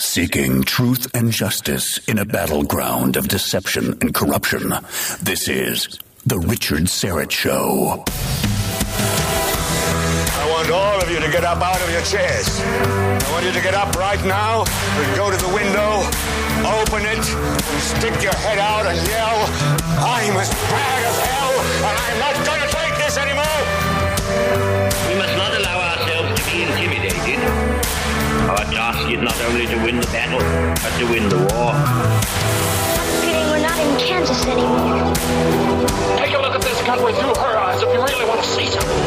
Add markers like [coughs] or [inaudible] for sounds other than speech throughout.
Seeking truth and justice in a battleground of deception and corruption. This is The Richard Syrett Show. I want all of you to get up out of your chairs. I want you to get up right now and go to the window, open it, and stick your head out and yell, I'm as bad as hell, and I'm not going to take this anymore. Our task is not only to win the battle, but to win the war. Feeling we're not in Kansas anymore. Take a look at this gunway through her eyes if you really want to see something.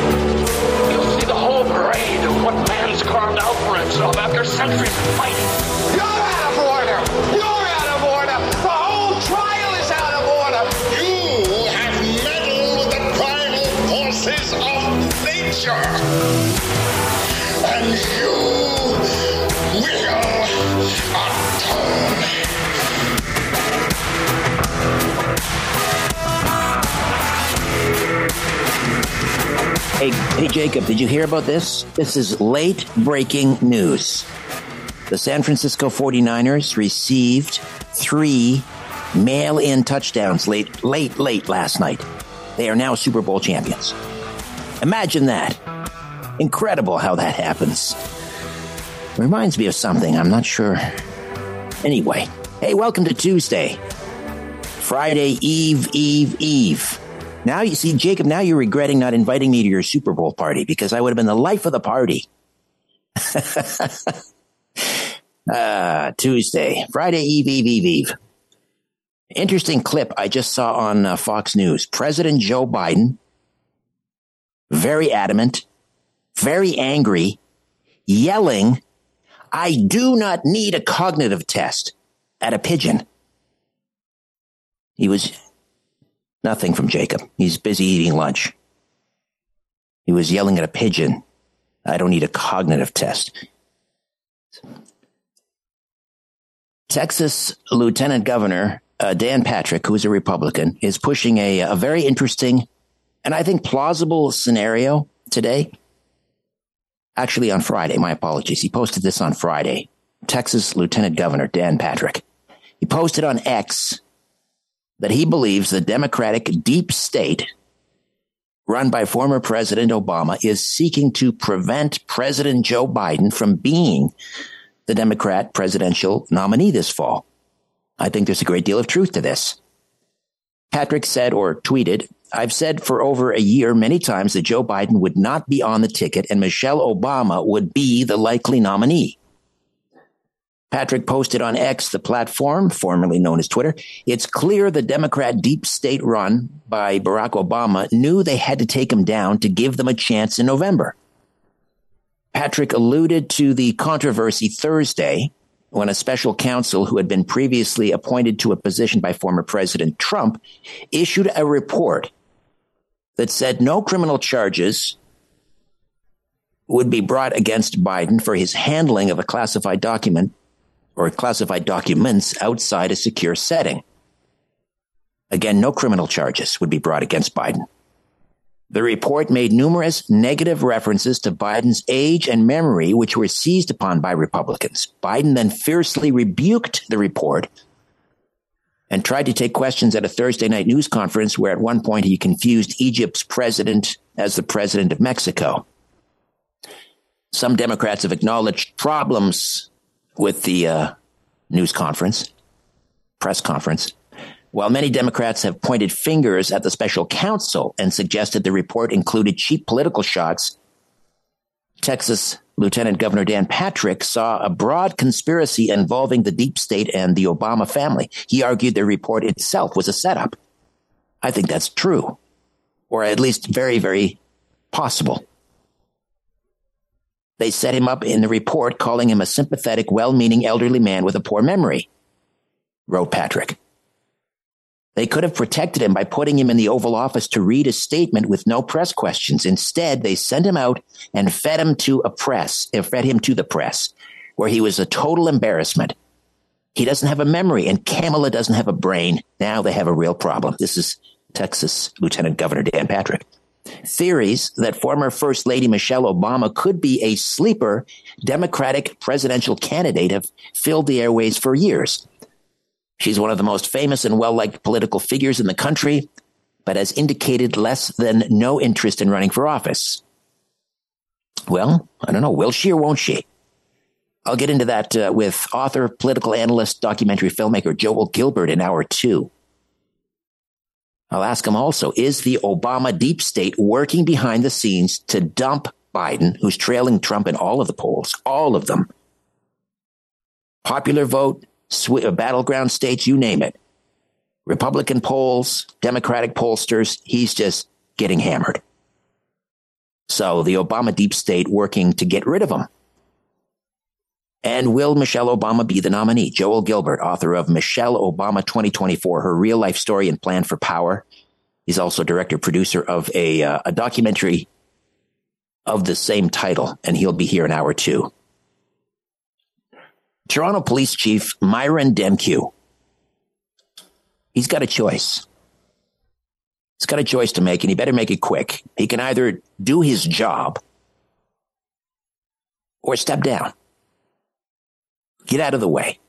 You'll see the whole parade of what man's carved out for himself after centuries of fighting. You're out of order! You're out of order! The whole trial is out of order! You have meddled with the primal forces of nature. And you will atone. Hey, hey, Jacob, did you hear about this? This is late breaking news. The San Francisco 49ers received three mail in touchdowns late, late, late last night. They are now Super Bowl champions. Imagine that. Incredible how that happens. Reminds me of something, I'm not sure. Anyway, hey, welcome to Tuesday. Friday Eve, Eve, Eve. Now you see, Jacob, now you're regretting not inviting me to your Super Bowl party because I would have been the life of the party. Ah, [laughs] Tuesday, Friday Eve, Eve, Eve, Eve. Interesting clip I just saw on uh, Fox News. President Joe Biden, very adamant, very angry, yelling, I do not need a cognitive test at a pigeon. He was nothing from Jacob. He's busy eating lunch. He was yelling at a pigeon. I don't need a cognitive test. Texas Lieutenant Governor uh, Dan Patrick, who is a Republican, is pushing a, a very interesting and I think plausible scenario today. Actually, on Friday, my apologies. He posted this on Friday. Texas Lieutenant Governor Dan Patrick. He posted on X that he believes the Democratic deep state run by former President Obama is seeking to prevent President Joe Biden from being the Democrat presidential nominee this fall. I think there's a great deal of truth to this. Patrick said or tweeted, I've said for over a year many times that Joe Biden would not be on the ticket and Michelle Obama would be the likely nominee. Patrick posted on X, the platform formerly known as Twitter. It's clear the Democrat deep state run by Barack Obama knew they had to take him down to give them a chance in November. Patrick alluded to the controversy Thursday when a special counsel who had been previously appointed to a position by former President Trump issued a report that said no criminal charges would be brought against Biden for his handling of a classified document or classified documents outside a secure setting. Again, no criminal charges would be brought against Biden. The report made numerous negative references to Biden's age and memory, which were seized upon by Republicans. Biden then fiercely rebuked the report and tried to take questions at a Thursday night news conference where at one point he confused Egypt's president as the president of Mexico. Some Democrats have acknowledged problems with the uh, news conference. press conference. While many Democrats have pointed fingers at the special counsel and suggested the report included cheap political shots, Texas Lieutenant Governor Dan Patrick saw a broad conspiracy involving the deep state and the Obama family. He argued the report itself was a setup. I think that's true, or at least very, very possible. They set him up in the report, calling him a sympathetic, well meaning elderly man with a poor memory, wrote Patrick. They could have protected him by putting him in the Oval Office to read a statement with no press questions. Instead, they sent him out and fed him to a press, uh, fed him to the press, where he was a total embarrassment. He doesn't have a memory, and Kamala doesn't have a brain. Now they have a real problem. This is Texas Lieutenant Governor Dan Patrick. Theories that former First Lady Michelle Obama could be a sleeper Democratic presidential candidate have filled the airways for years. She's one of the most famous and well liked political figures in the country, but has indicated less than no interest in running for office. Well, I don't know. Will she or won't she? I'll get into that uh, with author, political analyst, documentary filmmaker Joel Gilbert in hour two. I'll ask him also Is the Obama deep state working behind the scenes to dump Biden, who's trailing Trump in all of the polls, all of them? Popular vote, battleground states, you name it. Republican polls, Democratic pollsters, he's just getting hammered. So the Obama deep state working to get rid of him. And will Michelle Obama be the nominee? Joel Gilbert, author of Michelle Obama 2024, her real life story and plan for power. He's also director producer of a, uh, a documentary of the same title, and he'll be here in hour two. Toronto Police Chief Myron Demkiw. He's got a choice. He's got a choice to make, and he better make it quick. He can either do his job or step down. Get out of the way.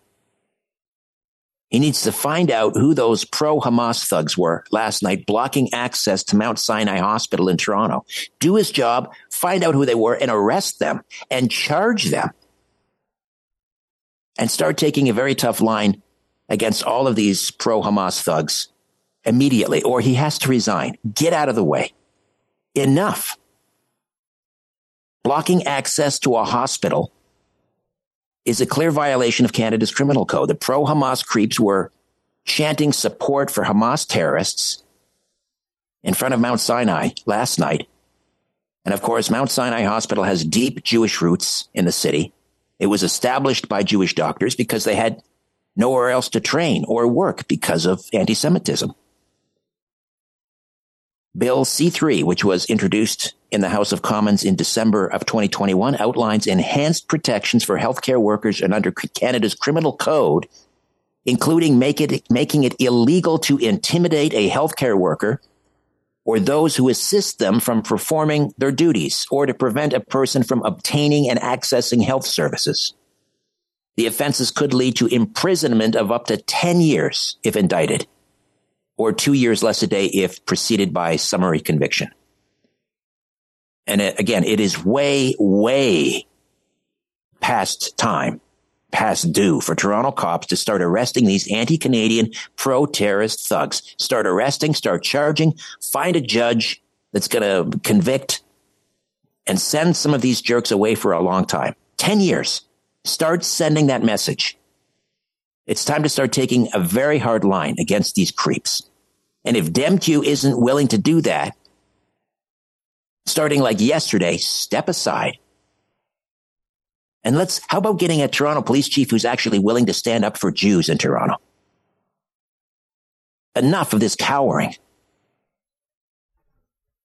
He needs to find out who those pro Hamas thugs were last night blocking access to Mount Sinai Hospital in Toronto. Do his job, find out who they were, and arrest them and charge them. And start taking a very tough line against all of these pro Hamas thugs immediately, or he has to resign. Get out of the way. Enough. Blocking access to a hospital is a clear violation of Canada's criminal code. The pro Hamas creeps were chanting support for Hamas terrorists in front of Mount Sinai last night. And of course, Mount Sinai Hospital has deep Jewish roots in the city. It was established by Jewish doctors because they had nowhere else to train or work because of anti Semitism. Bill C3, which was introduced in the House of Commons in December of 2021, outlines enhanced protections for healthcare workers and under Canada's criminal code, including it, making it illegal to intimidate a healthcare worker or those who assist them from performing their duties or to prevent a person from obtaining and accessing health services. The offenses could lead to imprisonment of up to 10 years if indicted or two years less a day if preceded by summary conviction. And again, it is way, way past time, past due for Toronto cops to start arresting these anti-Canadian pro-terrorist thugs. Start arresting, start charging, find a judge that's going to convict and send some of these jerks away for a long time. 10 years. Start sending that message. It's time to start taking a very hard line against these creeps. And if Demkiw isn't willing to do that, starting like yesterday, step aside. And let's, how about getting a Toronto police chief who's actually willing to stand up for Jews in Toronto? Enough of this cowering.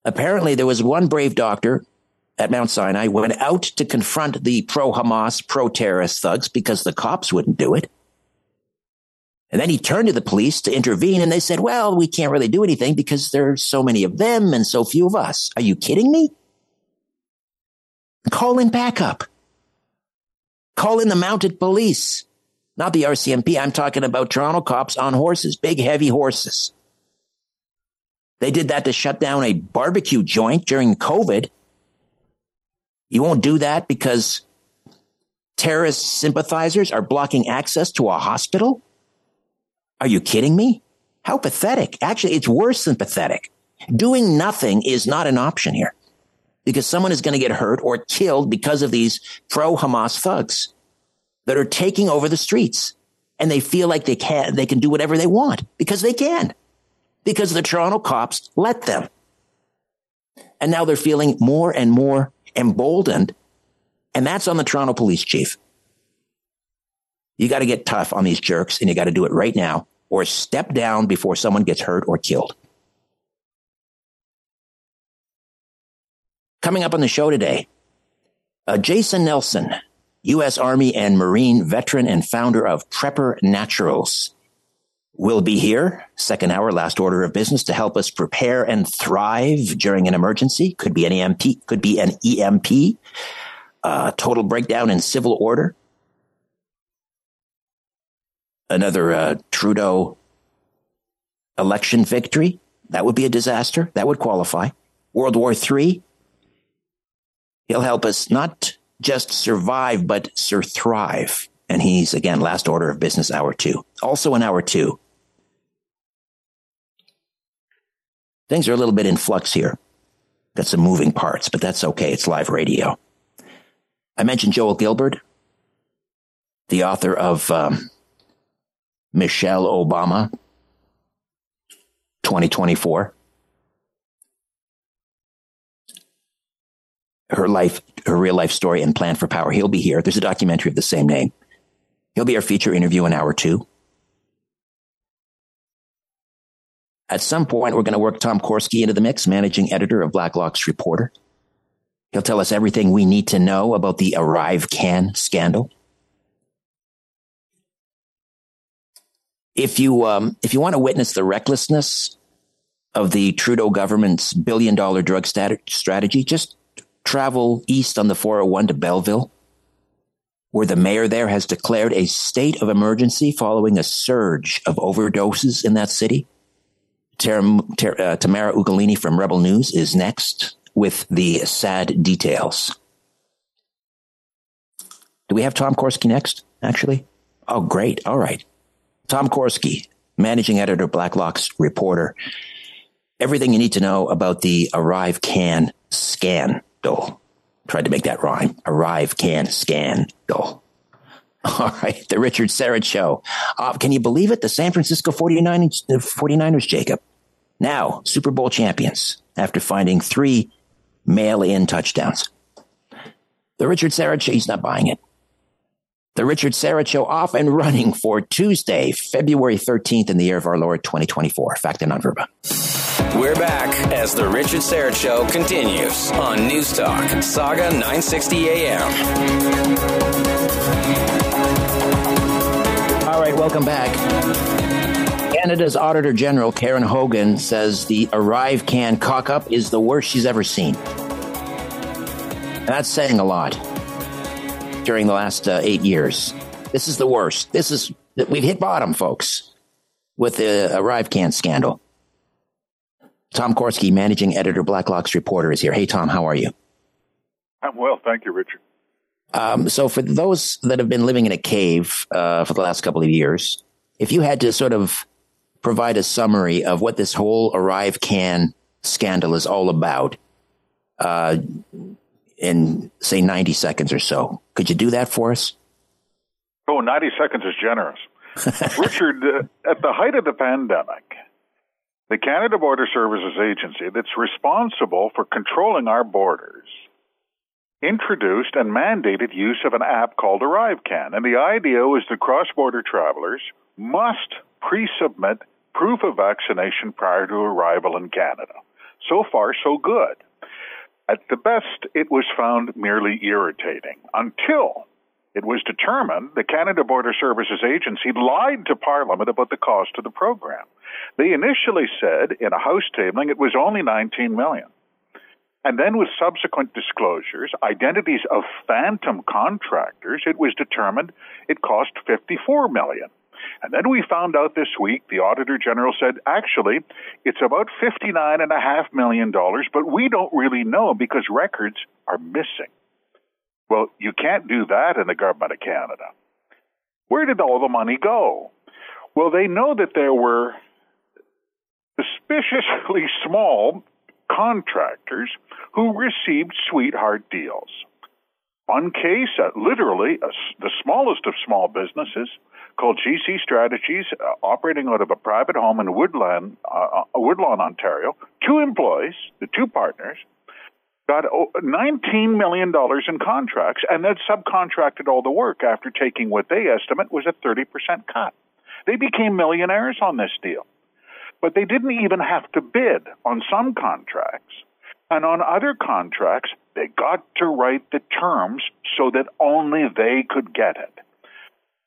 Apparently, there was one brave doctor at Mount Sinai went out to confront the pro Hamas, pro terrorist thugs because the cops wouldn't do it. And then he turned to the police to intervene and they said, well, we can't really do anything because there's so many of them and so few of us. Are you kidding me? Call in backup. Call in the mounted police, not the RCMP. I'm talking about Toronto cops on horses, big, heavy horses. They did that to shut down a barbecue joint during COVID. You won't do that because terrorist sympathizers are blocking access to a hospital? Are you kidding me? How pathetic. Actually, it's worse than pathetic. Doing nothing is not an option here because someone is going to get hurt or killed because of these pro Hamas thugs that are taking over the streets and they feel like they can, they can do whatever they want because they can, because the Toronto cops let them. And now they're feeling more and more emboldened. And that's on the Toronto police chief. You got to get tough on these jerks and you got to do it right now or step down before someone gets hurt or killed. Coming up on the show today, uh, Jason Nelson, U.S. Army and Marine veteran and founder of Prepper Naturals, will be here. Second hour, last order of business to help us prepare and thrive during an emergency. Could be an EMP, could be an EMP. Uh, total breakdown in civil order. Another uh, Trudeau election victory. That would be a disaster. That would qualify. World War III He'll help us not just survive, but sur thrive. And he's again, last order of business, hour two. Also in hour two, things are a little bit in flux here. Got some moving parts, but that's okay. It's live radio. I mentioned Joel Gilbert, the author of um, Michelle Obama 2024. Her life, her real life story and plan for power. He'll be here. There's a documentary of the same name. He'll be our feature interview in hour two. At some point, we're going to work Tom Korski into the mix, managing editor of Blacklock's Reporter. He'll tell us everything we need to know about the Arrive Can scandal. If you um, if you want to witness the recklessness of the Trudeau government's billion dollar drug strategy, just travel east on the 401 to Belleville, where the mayor there has declared a state of emergency following a surge of overdoses in that city. Tam- uh, Tamara Ugolini from Rebel News is next with the sad details. Do we have Tom Korski next, actually? Oh, great. All right. Tom Korski, managing editor, Blacklock's reporter. Everything you need to know about the Arrive Can scan Dole. Tried to make that rhyme. Arrive, can, scan, Dole. [laughs] All right. The Richard Syrett Show. Uh, can you believe it? The San Francisco 49ers, 49ers, Jacob, now Super Bowl champions after finding three mail in touchdowns. The Richard Syrett Show, he's not buying it. The Richard Syrett Show off and running for Tuesday, February 13th in the year of our Lord 2024. Facta non verba. We're back as the Richard Syrett Show continues on News Talk, Sauga 960 AM. All right, welcome back. Canada's Auditor General Karen Hogan says the Arrive Can cock up is the worst she's ever seen. That's saying a lot during the last uh, eight years. This is the worst. This is, we've hit bottom, folks, with the Arrive Can scandal. Tom Korski, managing editor, Blacklock's reporter, is here. Hey, Tom, how are you? I'm well, thank you, Richard. Um, so, for those that have been living in a cave uh, for the last couple of years, if you had to sort of provide a summary of what this whole Arrive Can scandal is all about, uh, in say 90 seconds or so, could you do that for us? Oh, 90 seconds is generous. [laughs] Richard, uh, at the height of the pandemic, the Canada Border Services Agency, that's responsible for controlling our borders, introduced and mandated use of an app called ArriveCan. And the idea was that cross border travelers must pre submit proof of vaccination prior to arrival in Canada. So far, so good. At the best, it was found merely irritating until it was determined the Canada Border Services Agency lied to Parliament about the cost of the program. They initially said in a House tabling it was only 19 million. And then with subsequent disclosures, identities of phantom contractors, it was determined it cost 54 million. And then we found out this week, the Auditor General said, actually, it's about $59.5 million, but we don't really know because records are missing. Well, you can't do that in the government of Canada. Where did all the money go? Well, they know that there were suspiciously [laughs] small contractors who received sweetheart deals. One case, uh, literally uh, the smallest of small businesses, called GC Strategies, uh, operating out of a private home in Woodland, uh, uh, Woodlawn, Ontario. Two employees, the two partners, got $19 million in contracts and then subcontracted all the work after taking what they estimate was a 30% cut. They became millionaires on this deal. But they didn't even have to bid on some contracts. And on other contracts, they got to write the terms so that only they could get it.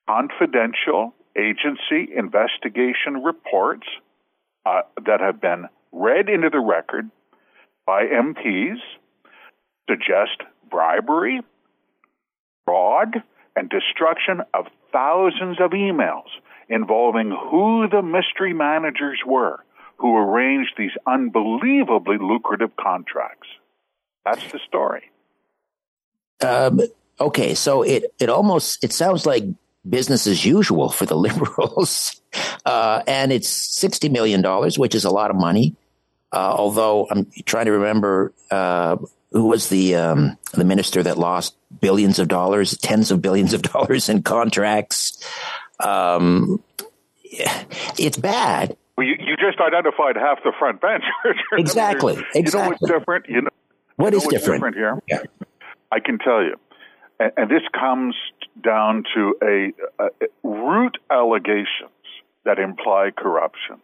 Confidential agency investigation reports uh, that have been read into the record by MPs suggest bribery, fraud, and destruction of thousands of emails involving who the mystery managers were who arranged these unbelievably lucrative contracts. That's the story. Um, okay, so it it almost it sounds like business as usual for the [laughs] liberals, uh, and it's sixty million dollars, which is a lot of money. Uh, although I'm trying to remember uh, who was the um, the minister that lost billions of dollars, tens of billions of [laughs] dollars in contracts. Um, it's bad. Well, you, you just identified half the front bench. exactly. [laughs] exactly. You know what's different? You know, what you is different? different here? Yeah. I can tell you. And, and this comes down to a, a, root allegations that imply corruption.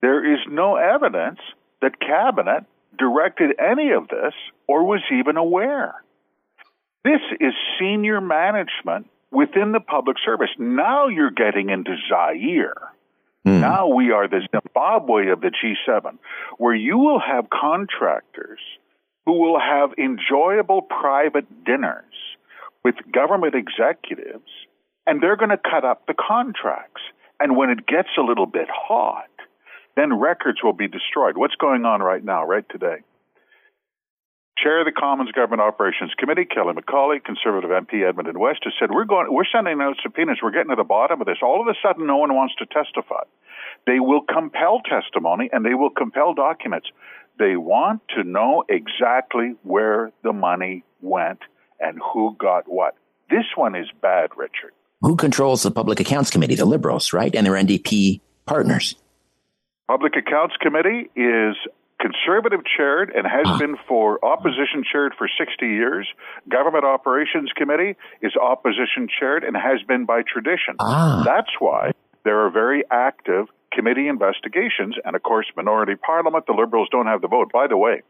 There is no evidence that cabinet directed any of this or was even aware. This is senior management within the public service. Now you're getting into Zaire. Mm. Now we are the Zimbabwe of the G7, where you will have contractors who will have enjoyable private dinners with government executives, and they're going to cut up the contracts. And when it gets a little bit hot, then records will be destroyed. What's going on right now, right today? Chair of the Commons Government Operations Committee, Kelly McCauley, Conservative MP Edmonton West, has said we're going, we're sending out subpoenas. We're getting to the bottom of this. All of a sudden, no one wants to testify. They will compel testimony and they will compel documents. They want to know exactly where the money went and who got what. This one is bad, Richard. Who controls the Public Accounts Committee? The Liberals, right? And their NDP partners. Public Accounts Committee is conservative chaired and has ah. been for opposition chaired for 60 years. Government Operations Committee is opposition chaired and has been by tradition. Ah. That's why there are very active committee investigations and, of course, minority parliament. The Liberals don't have the vote. By the way,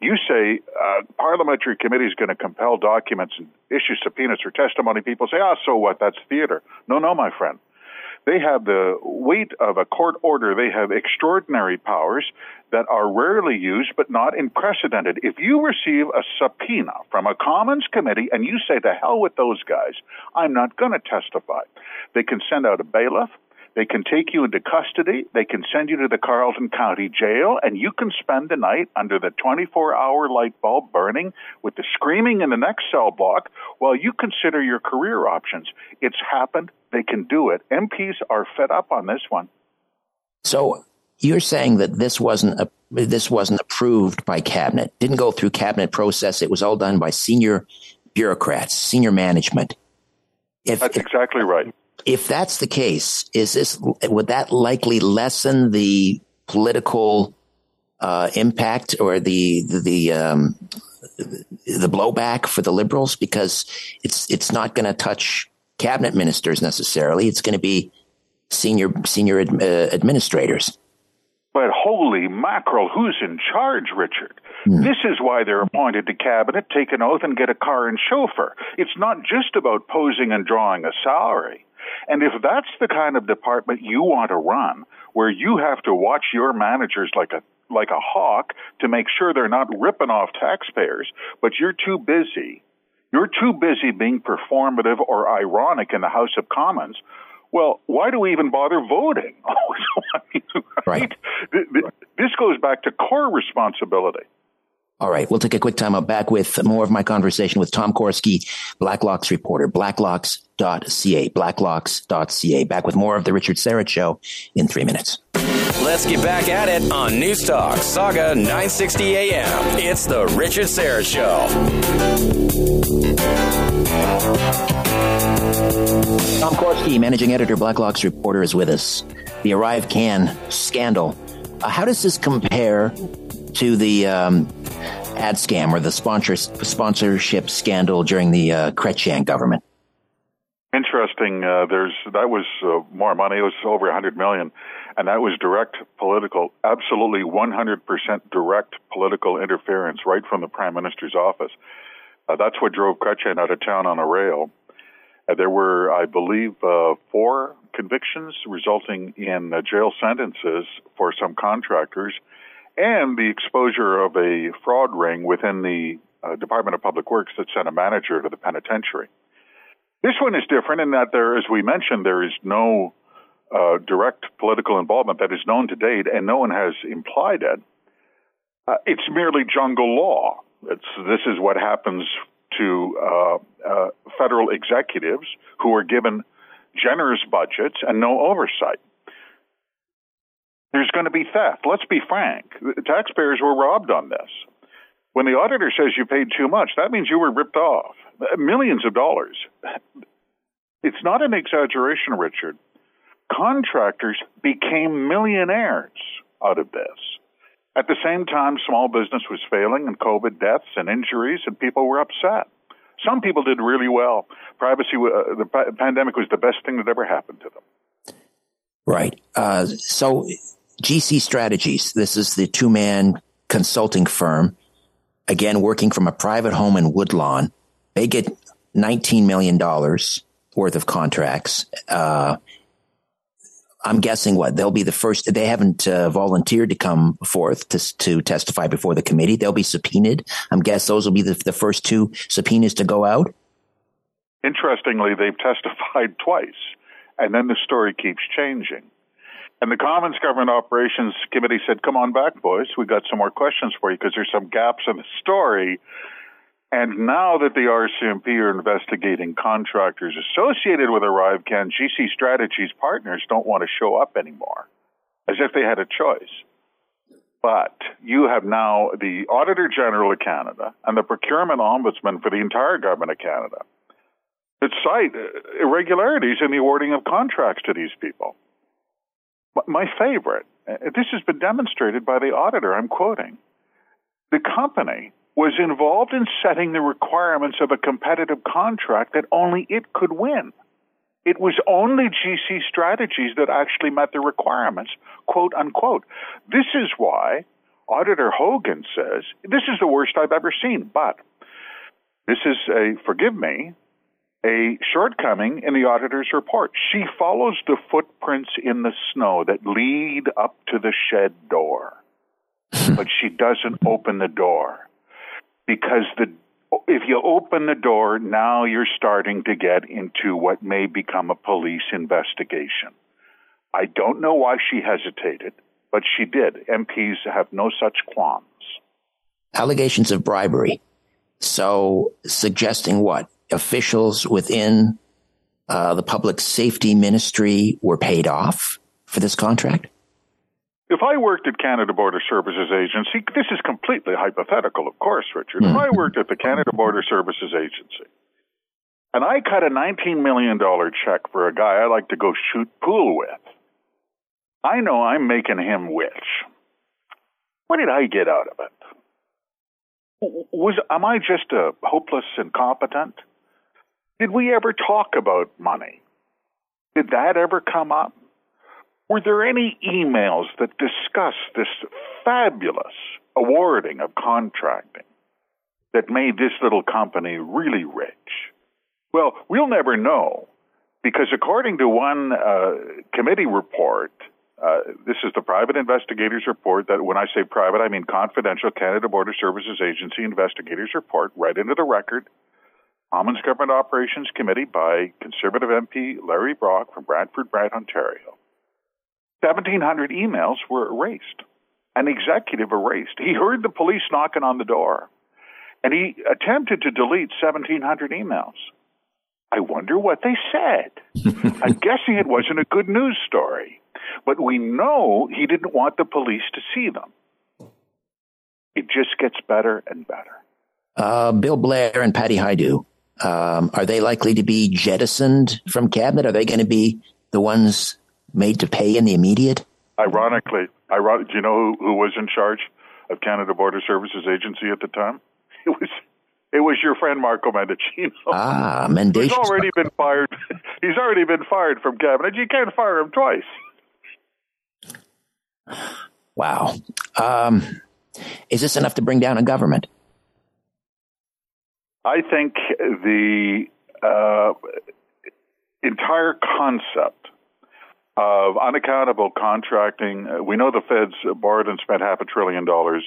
you say uh, parliamentary committee is going to compel documents and issue subpoenas for testimony. People say, ah, so what? That's theater. No, no, my friend. They have the weight of a court order. They have extraordinary powers that are rarely used but not unprecedented. If you receive a subpoena from a Commons committee and you say, to hell with those guys, I'm not going to testify, they can send out a bailiff. They can take you into custody. They can send you to the Carleton County Jail, and you can spend the night under the 24 hour light bulb burning with the screaming in the next cell block while you consider your career options. It's happened. They can do it. MPs are fed up on this one. So you're saying that this wasn't a, this wasn't approved by cabinet, didn't go through cabinet process. It was all done by senior bureaucrats, senior management. If, That's if, exactly right if that's the case, is this would that likely lessen the political uh, impact or the the the, um, the blowback for the liberals because it's it's not going to touch cabinet ministers necessarily. It's going to be senior senior ad, uh, administrators. But holy mackerel, who's in charge, Richard? Hmm. This is why they're appointed to cabinet, take an oath, and get a car and chauffeur. It's not just about posing and drawing a salary. And if that's the kind of department you want to run, where you have to watch your managers like a like a hawk to make sure they're not ripping off taxpayers, but you're too busy. You're too busy being performative or ironic in the House of Commons. Well, why do we even bother voting? [laughs] right? right. This goes back to core responsibility. All right, we'll take a quick time out back with more of my conversation with Tom Korski, Blacklocks reporter, blacklocks.ca, blacklocks.ca. Back with more of the Richard Syrett Show in three minutes. Let's get back at it on News Talk, Sauga 960 AM. It's the Richard Syrett Show. Tom Korski, managing editor, Blacklocks reporter, is with us. The Arrive Can scandal. Uh, how does this compare to the um, ad scam or the sponsor, sponsorship scandal during the uh, government? Interesting. Uh, there's that was uh, more money. It was over 100 million, and that was direct political, absolutely 100% direct political interference right from the prime minister's office. Uh, that's what drove Chrétien out of town on a rail. Uh, there were, I believe, uh, four convictions resulting in uh, jail sentences for some contractors and the exposure of a fraud ring within the uh, Department of Public Works that sent a manager to the penitentiary. This one is different in that there, as we mentioned, there is no uh, direct political involvement that is known to date, and no one has implied it. Uh, it's merely jungle law. It's, this is what happens to uh, uh, federal executives who are given generous budgets and no oversight there's going to be theft. Let's be frank. The taxpayers were robbed on this. When the auditor says you paid too much, that means you were ripped off. Millions of dollars. It's not an exaggeration, Richard. Contractors became millionaires out of this. At the same time, small business was failing and COVID deaths and injuries, and people were upset. Some people did really well. Privacy, uh, the pandemic was the best thing that ever happened to them. Right. Uh, so GC Strategies. This is the two man consulting firm. Again, working from a private home in Woodlawn. They get $19 million worth of contracts. Uh, I'm guessing what they'll be the first. They haven't uh, volunteered to come forth to, to testify before the committee. They'll be subpoenaed. I'm guess those will be the, the first two subpoenas to go out. Interestingly, they've testified twice, and then the story keeps changing. And the Commons Government Operations Committee said, come on back, boys. We got some more questions for you because there's some gaps in the story. And now that the RCMP are investigating contractors associated with ArriveCan, GC Strategies partners don't want to show up anymore, as if they had a choice. But you have now the Auditor General of Canada and the Procurement Ombudsman for the entire government of Canada that cite irregularities in the awarding of contracts to these people. My favorite, uh, this has been demonstrated by the auditor I'm quoting. The company was involved in setting the requirements of a competitive contract that only it could win. It was only GC strategies that actually met the requirements, quote unquote. This is why Auditor Hogan says, This is the worst I've ever seen, but this is a, forgive me, a shortcoming in the auditor's report. She follows the footprints in the snow that lead up to the shed door, [laughs] but she doesn't open the door because the if you open the door, now you're starting to get into what may become a police investigation. I don't know why she hesitated, but she did. MPs have no such qualms. Allegations of bribery. So, suggesting what? Officials within uh, the public safety ministry were paid off for this contract? If I worked at Canada Border Services Agency, this is completely hypothetical, of course, Richard. Mm-hmm. If I worked at the Canada Border Services Agency and I cut a $19 million check for a guy I like to go shoot pool with, I know I'm making him rich. What did I get out of it? Was am I just a hopeless incompetent? Did we ever talk about money? Did that ever come up? Were there any emails that discuss this fabulous awarding of contracting that made this little company really rich? Well, we'll never know because according to one uh, committee report, uh, this is the private investigators report that when I say private, I mean confidential Canada Border Services Agency investigators report right into the record Commons Government Operations Committee by Conservative MP Larry Brock from Brantford, Brant, Ontario. 1,700 emails were erased. an executive erased. He heard the police knocking on the door, and he attempted to delete 1,700 emails. I wonder what they said. [laughs] I'm guessing it wasn't a good news story, but we know he didn't want the police to see them. It just gets better and better. Uh, Bill Blair and Patty Hajdu, um, are they likely to be jettisoned from cabinet? Are they going to be the ones made to pay in the immediate? Ironically, ironic, do you know who, who was in charge of Canada Border Services Agency at the time? It was it was your friend Marco Mendicino. Ah, Mendicino. [laughs] He's already been fired. [laughs] He's already been fired from cabinet. You can't fire him twice. Wow. Um, is this enough to bring down a government? I think the uh, entire concept of unaccountable contracting, uh, we know the feds borrowed and spent half a trillion dollars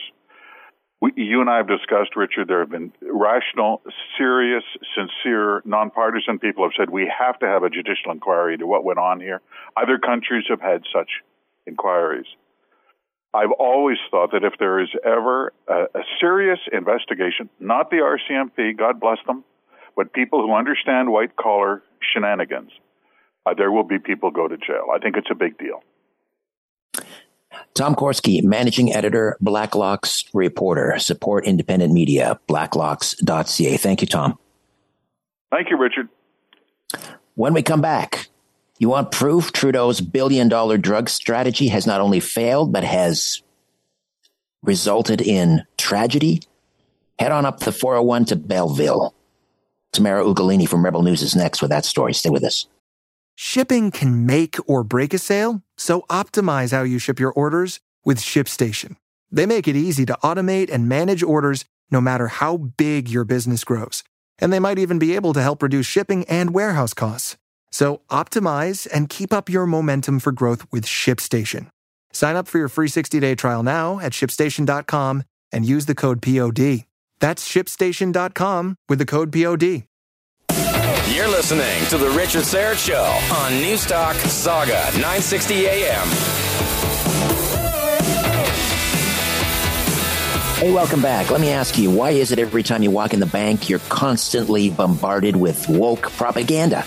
we, you and I have discussed, Richard, there have been rational, serious, sincere, nonpartisan people have said we have to have a judicial inquiry into what went on here. Other countries have had such inquiries. I've always thought that if there is ever a, a serious investigation, not the RCMP, God bless them, but people who understand white collar shenanigans, uh, there will be people go to jail. I think it's a big deal. Tom Korski, managing editor, Blacklock's reporter. Support independent media, blacklocks.ca. Thank you, Tom. Thank you, Richard. When we come back, you want proof Trudeau's billion dollar drug strategy has not only failed, but has resulted in tragedy? Head on up the 401 to Belleville. Tamara Ugolini from Rebel News is next with that story. Stay with us. Shipping can make or break a sale, so optimize how you ship your orders with ShipStation. They make it easy to automate and manage orders no matter how big your business grows. And they might even be able to help reduce shipping and warehouse costs. So optimize and keep up your momentum for growth with ShipStation. Sign up for your free 60-day trial now at shipstation.com and use the code POD. That's shipstation.com with the code POD. You're listening to The Richard Syrett Show on Newstalk Sauga 960 AM. Hey, welcome back. Let me ask you, why is it every time you walk in the bank, you're constantly bombarded with woke propaganda?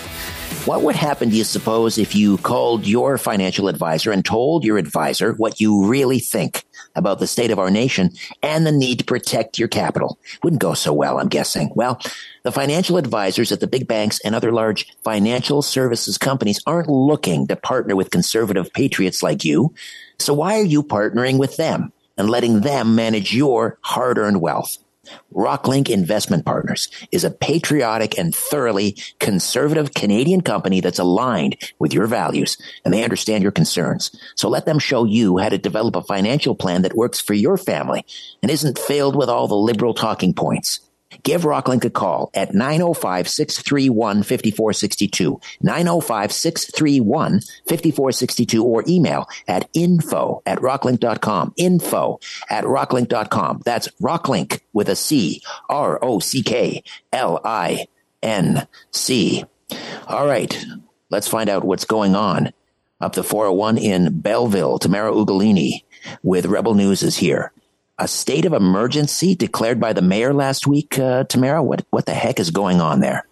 What would happen, do you suppose, if you called your financial advisor and told your advisor what you really think about the state of our nation and the need to protect your capital? Wouldn't go so well, I'm guessing. Well, the financial advisors at the big banks and other large financial services companies aren't looking to partner with conservative patriots like you. So why are you partnering with them and letting them manage your hard earned wealth? Rocklinc Investment Partners is a patriotic and thoroughly conservative Canadian company that's aligned with your values and they understand your concerns. So let them show you how to develop a financial plan that works for your family and isn't filled with all the liberal talking points. Give Rocklinc a call at 905-631-5462, 905-631-5462, or email at info at rocklinc.com, info at rocklinc.com. That's Rocklinc with a C, R-O-C-K-L-I-N-C. All right, let's find out what's going on up the 401 in Belleville. Tamara Ugolini with Rebel News is here a state of emergency declared by the mayor last week. Uh, Tamara, what what the heck is going on there?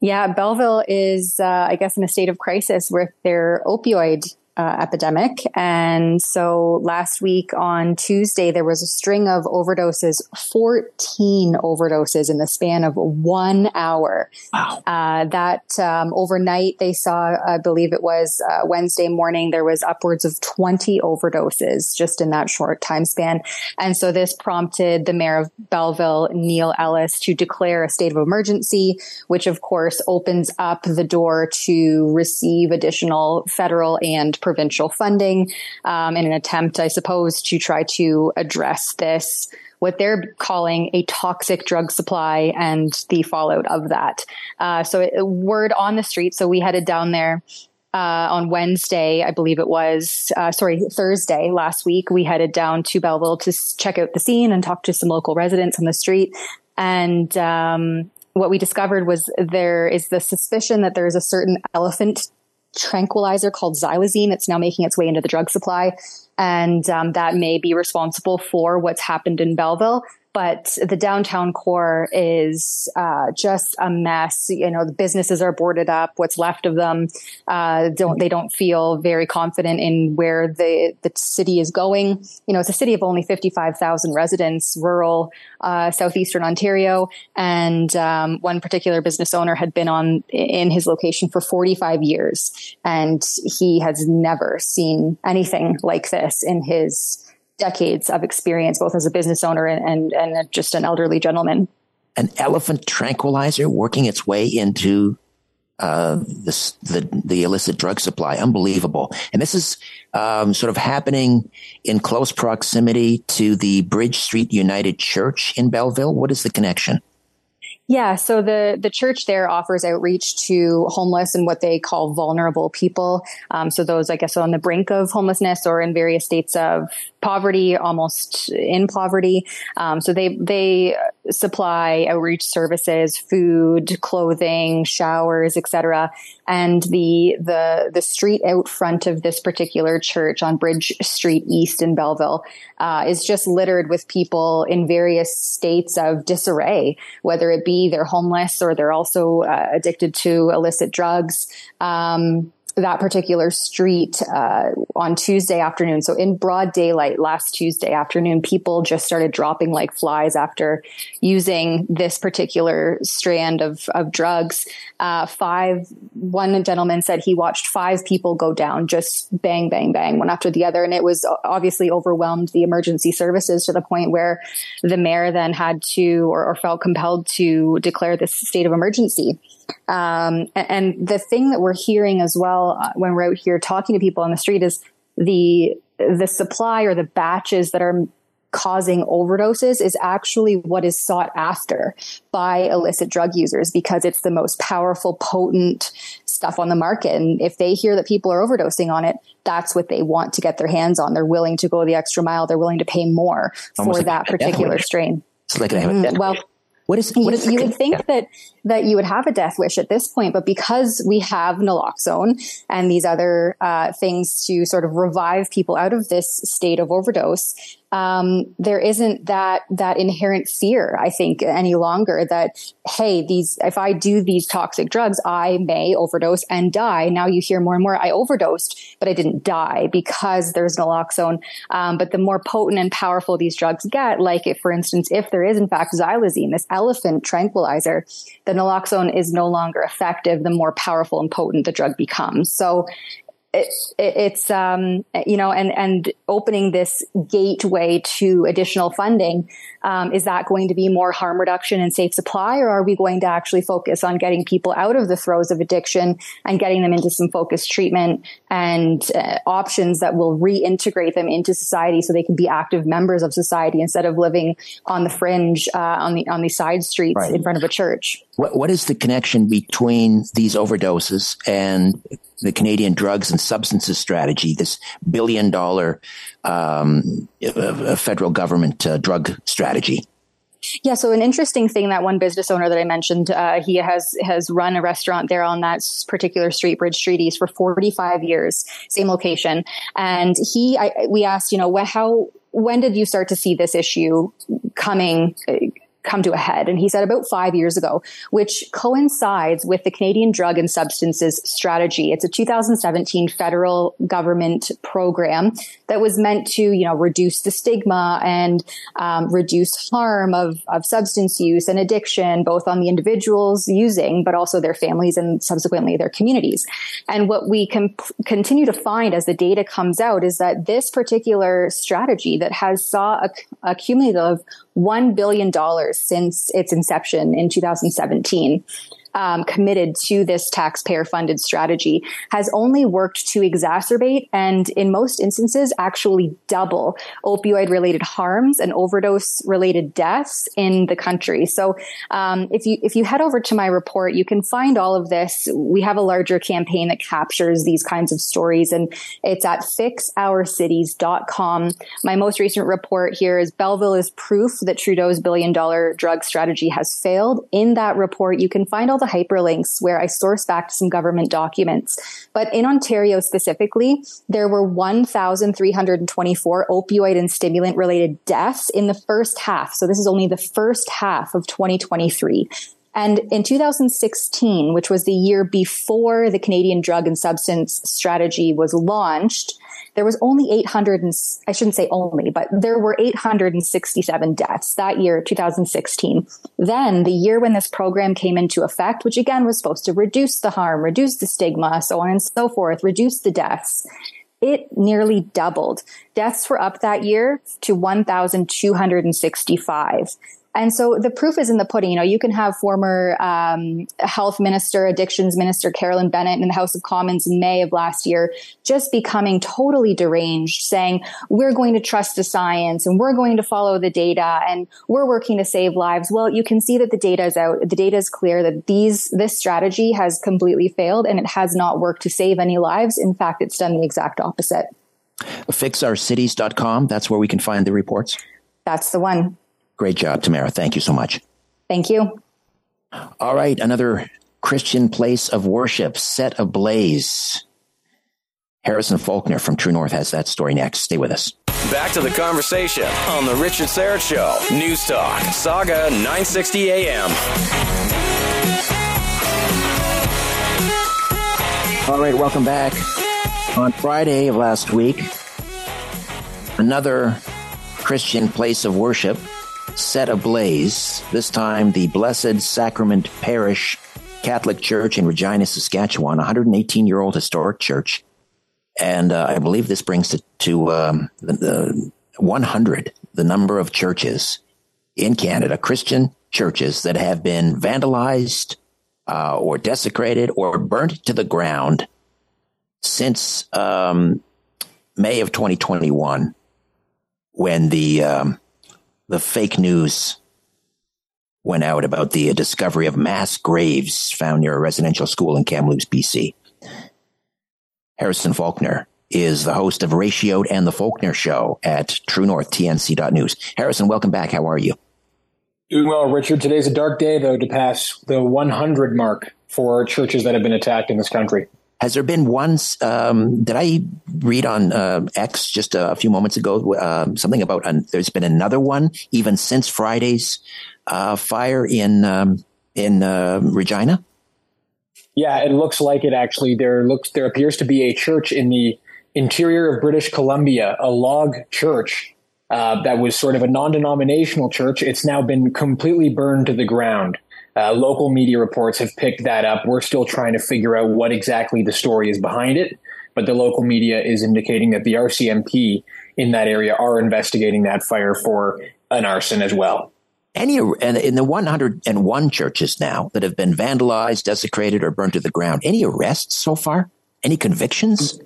Yeah, Belleville is, uh, I guess, in a state of crisis with their opioid uh, epidemic. And so last week on Tuesday, there was a string of overdoses, 14 overdoses in the span of one hour. Wow. Uh, that um, overnight, they saw, I believe it was uh, Wednesday morning, there was upwards of 20 overdoses just in that short time span. And so this prompted the mayor of Belleville, Neil Ellis, to declare a state of emergency, which of course opens up the door to receive additional federal and provincial funding um, in an attempt, I suppose, to try to address this what they're calling a toxic drug supply and the fallout of that. Uh, so, it, word on the street. So, we headed down there uh, on Wednesday, I believe it was, uh, sorry, Thursday last week. We headed down to Belleville to check out the scene and talk to some local residents on the street. And um, what we discovered was there is the suspicion that there is a certain elephant tranquilizer called xylazine that's now making its way into the drug supply. And um, that may be responsible for what's happened in Belleville but the downtown core is uh, just a mess. You know, the businesses are boarded up. What's left of them uh, don't they don't feel very confident in where the the city is going. You know, it's a city of only fifty five thousand residents, rural uh, southeastern Ontario, and um, one particular business owner had been on in his location for forty five years, and he has never seen anything like this in his decades of experience, both as a business owner and, and, and just an elderly gentleman. An elephant tranquilizer working its way into uh, the, the, the illicit drug supply. Unbelievable. And this is um, sort of happening in close proximity to the Bridge Street United Church in Belleville. What is the connection? Yeah, so the the church there offers outreach to homeless and what they call vulnerable people. Um, so those, I guess, on the brink of homelessness or in various states of poverty, almost in poverty. Um, so they they supply outreach services, food, clothing, showers, etc. And the the the street out front of this particular church on Bridge Street East in Belleville uh, is just littered with people in various states of disarray, whether it be they're homeless or they're also uh, addicted to illicit drugs. Um, that particular street uh, on Tuesday afternoon. So in broad daylight last Tuesday afternoon, people just started dropping like flies after using this particular strand of, of drugs. Uh, five, one gentleman said he watched five people go down, just bang, bang, bang, one after the other. And it was obviously overwhelmed the emergency services to the point where the mayor then had to or, or felt compelled to declare this state of emergency. Um, and, and, the thing that we're hearing as well uh, when we're out here talking to people on the street is the the supply or the batches that are causing overdoses is actually what is sought after by illicit drug users because it's the most powerful, potent stuff on the market. And if they hear that people are overdosing on it, that's what they want to get their hands on. They're willing to go the extra mile. They're willing to pay more Almost for like that particular strain. It's like mm, well, what is, what is you, you would think that that you would have a death wish at this point, but because we have naloxone and these other uh, things to sort of revive people out of this state of overdose, um, there isn't that that inherent fear, I think, any longer that hey, these if I do these toxic drugs, I may overdose and die. Now you hear more and more, I overdosed, but I didn't die because there's naloxone. Um, but the more potent and powerful these drugs get, like if, for instance, if there is in fact xylazine, this elephant tranquilizer, the naloxone is no longer effective. The more powerful and potent the drug becomes. So it, it's um, you know, and and opening this gateway to additional funding um, is that going to be more harm reduction and safe supply, or are we going to actually focus on getting people out of the throes of addiction and getting them into some focused treatment and uh, options that will reintegrate them into society so they can be active members of society instead of living on the fringe uh, on the on the side streets right. in front of a church? What what is the connection between these overdoses and the Canadian drugs and substances strategy, this billion dollar um, federal government uh, drug strategy. Yeah, so an interesting thing that one business owner that I mentioned, uh, he has has run a restaurant there on that particular street, Bridge Street East, for 45 years, same location. And he, I, we asked, you know, how when did you start to see this issue coming come to a head. And he said about five years ago, which coincides with the Canadian Drug and Substances Strategy. It's a 2017 federal government program that was meant to, you know, reduce the stigma and um, reduce harm of, of substance use and addiction, both on the individuals using, but also their families and subsequently their communities. And what we can continue to find as the data comes out is that this particular strategy that has saw a, a cumulative $1 billion since its inception in 2017 um, committed to this taxpayer funded strategy has only worked to exacerbate and in most instances actually double opioid related harms and overdose related deaths in the country. So um, if you if you head over to my report, you can find all of this. We have a larger campaign that captures these kinds of stories and it's at fixourcities.com. My most recent report here is Belleville is proof that Trudeau's billion dollar drug strategy has failed. In that report, you can find all the hyperlinks where I source back to some government documents. But in Ontario specifically, there were 1,324 opioid and stimulant related deaths in the first half. So this is only the first half of 2023. And in 2016, which was the year before the Canadian Drug and Substance Strategy was launched, there was only 800 and I shouldn't say only, but there were 867 deaths that year, 2016. Then the year when this program came into effect, which again was supposed to reduce the harm, reduce the stigma, so on and so forth, reduce the deaths. It nearly doubled. Deaths were up that year to 1,265. And so the proof is in the pudding. You know, you can have former um, health minister, addictions minister Carolyn Bennett in the House of Commons in May of last year just becoming totally deranged, saying, we're going to trust the science and we're going to follow the data and we're working to save lives. Well, you can see that the data is out. The data is clear that these, this strategy has completely failed and it has not worked to save any lives. In fact, it's done the exact opposite. Fixourcities.com. That's where we can find the reports. That's the one. Great job, Tamara. Thank you so much. Thank you. All right, another Christian place of worship set ablaze. Harrison Faulkner from True North has that story next. Stay with us. Back to the conversation on the Richard Syrett Show. News Talk, Sauga 960 AM. All right, welcome back. On Friday of last week, another Christian place of worship set ablaze, this time the Blessed Sacrament Parish Catholic Church in Regina, Saskatchewan, 118 year old historic church. And uh, I believe this brings to, to um, the, the 100 the number of churches in Canada, Christian churches that have been vandalized uh, or desecrated or burnt to the ground since um, May of 2021 when the um, the fake news went out about the discovery of mass graves found near a residential school in Kamloops, BC. Harrison Faulkner is the host of Ratioed and the Faulkner Show at True North TNC.news. Harrison, welcome back. How are you? Doing well, Richard. Today's a dark day, though, to pass the 100 mark for churches that have been attacked in this country. Has there been once? Um, did I read on uh, X just a few moments ago uh, something about there's been another one even since Friday's uh, fire in um, in uh, Regina? Yeah, it looks like it. Actually, there looks there appears to be a church in the interior of British Columbia, a log church uh, that was sort of a non-denominational church. It's now been completely burned to the ground. Uh, local media reports have picked that up. We're still trying to figure out what exactly the story is behind it, but the local media is indicating that the RCMP in that area are investigating that fire for an arson as well. Any and in the 101 churches now that have been vandalized, desecrated, or burned to the ground, any arrests so far? Any convictions?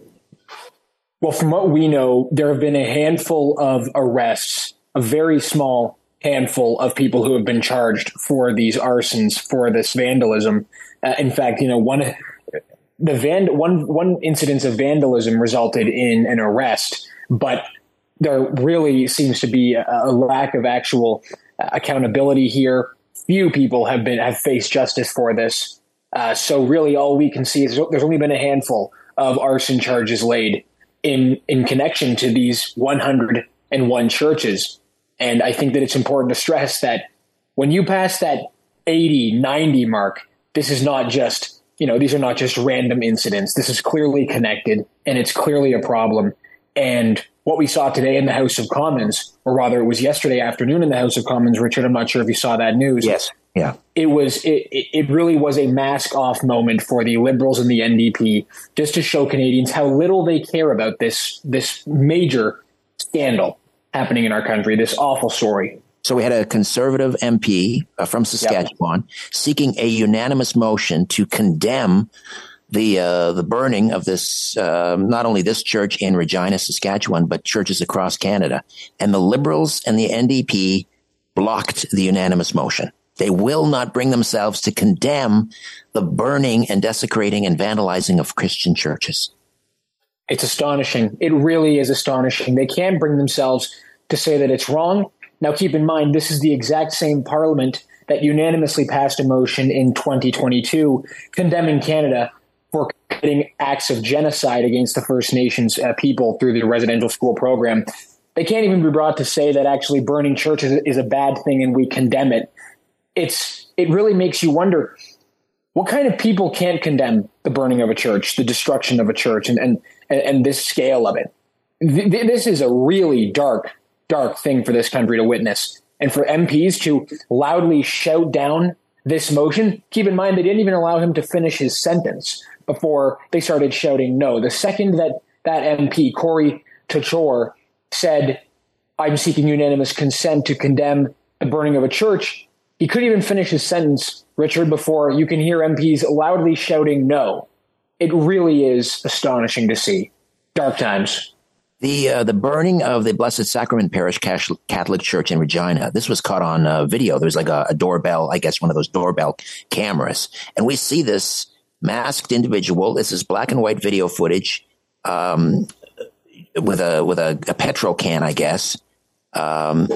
Well, from what we know, there have been a handful of arrests, a very small handful of people who have been charged for these arsons, for this vandalism. Uh, in fact, you know, one the van one one incidence of vandalism resulted in an arrest, but there really seems to be a, a lack of actual accountability here. Few people have been have faced justice for this. Uh, so really, all we can see is there's only been a handful of arson charges laid in in connection to these 101 churches. And I think that it's important to stress that when you pass that 80, 90 mark, this is not just, you know, these are not just random incidents. This is clearly connected and it's clearly a problem. And what we saw today in the House of Commons, or rather it was yesterday afternoon in the House of Commons, Richard, I'm not sure if you saw that news. Yes. Yeah. It was, it, it really was a mask off moment for the Liberals and the NDP just to show Canadians how little they care about this, this major scandal happening in our country, this awful story. So we had a conservative MP uh, from Saskatchewan yep. seeking a unanimous motion to condemn the uh, the burning of this uh, not only this church in Regina, Saskatchewan, but churches across Canada. And the Liberals and the NDP blocked the unanimous motion. They will not bring themselves to condemn the burning and desecrating and vandalizing of Christian churches. It's astonishing. It really is astonishing. They can't bring themselves to say that it's wrong. Now, keep in mind, this is the exact same parliament that unanimously passed a motion in 2022 condemning Canada for committing acts of genocide against the First Nations uh, people through the residential school program. They can't even be brought to say that actually burning churches is a bad thing and we condemn it. It's it really makes you wonder what kind of people can't condemn the burning of a church, the destruction of a church, and and and this scale of it. This is a really dark, dark thing for this country to witness, and for MPs to loudly shout down this motion. Keep in mind they didn't even allow him to finish his sentence before they started shouting no. The second that that MP Corey Tochor said, "I'm seeking unanimous consent to condemn the burning of a church," he couldn't even finish his sentence Richard, before you can hear MPs loudly shouting no. It really is astonishing to see. Dark times. The uh, the burning of the Blessed Sacrament Parish Catholic Church in Regina. This was caught on uh, video. There's like a, a, doorbell, I guess, one of those doorbell cameras, and we see this masked individual. This is black and white video footage um, with a with a, a petrol can, I guess. Um,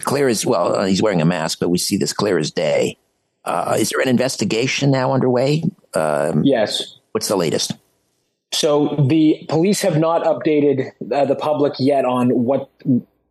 clear as well. Uh, he's wearing a mask, but we see this clear as day. Uh, is there an investigation now underway? Um, yes. What's the latest? So the police have not updated uh, the public yet on what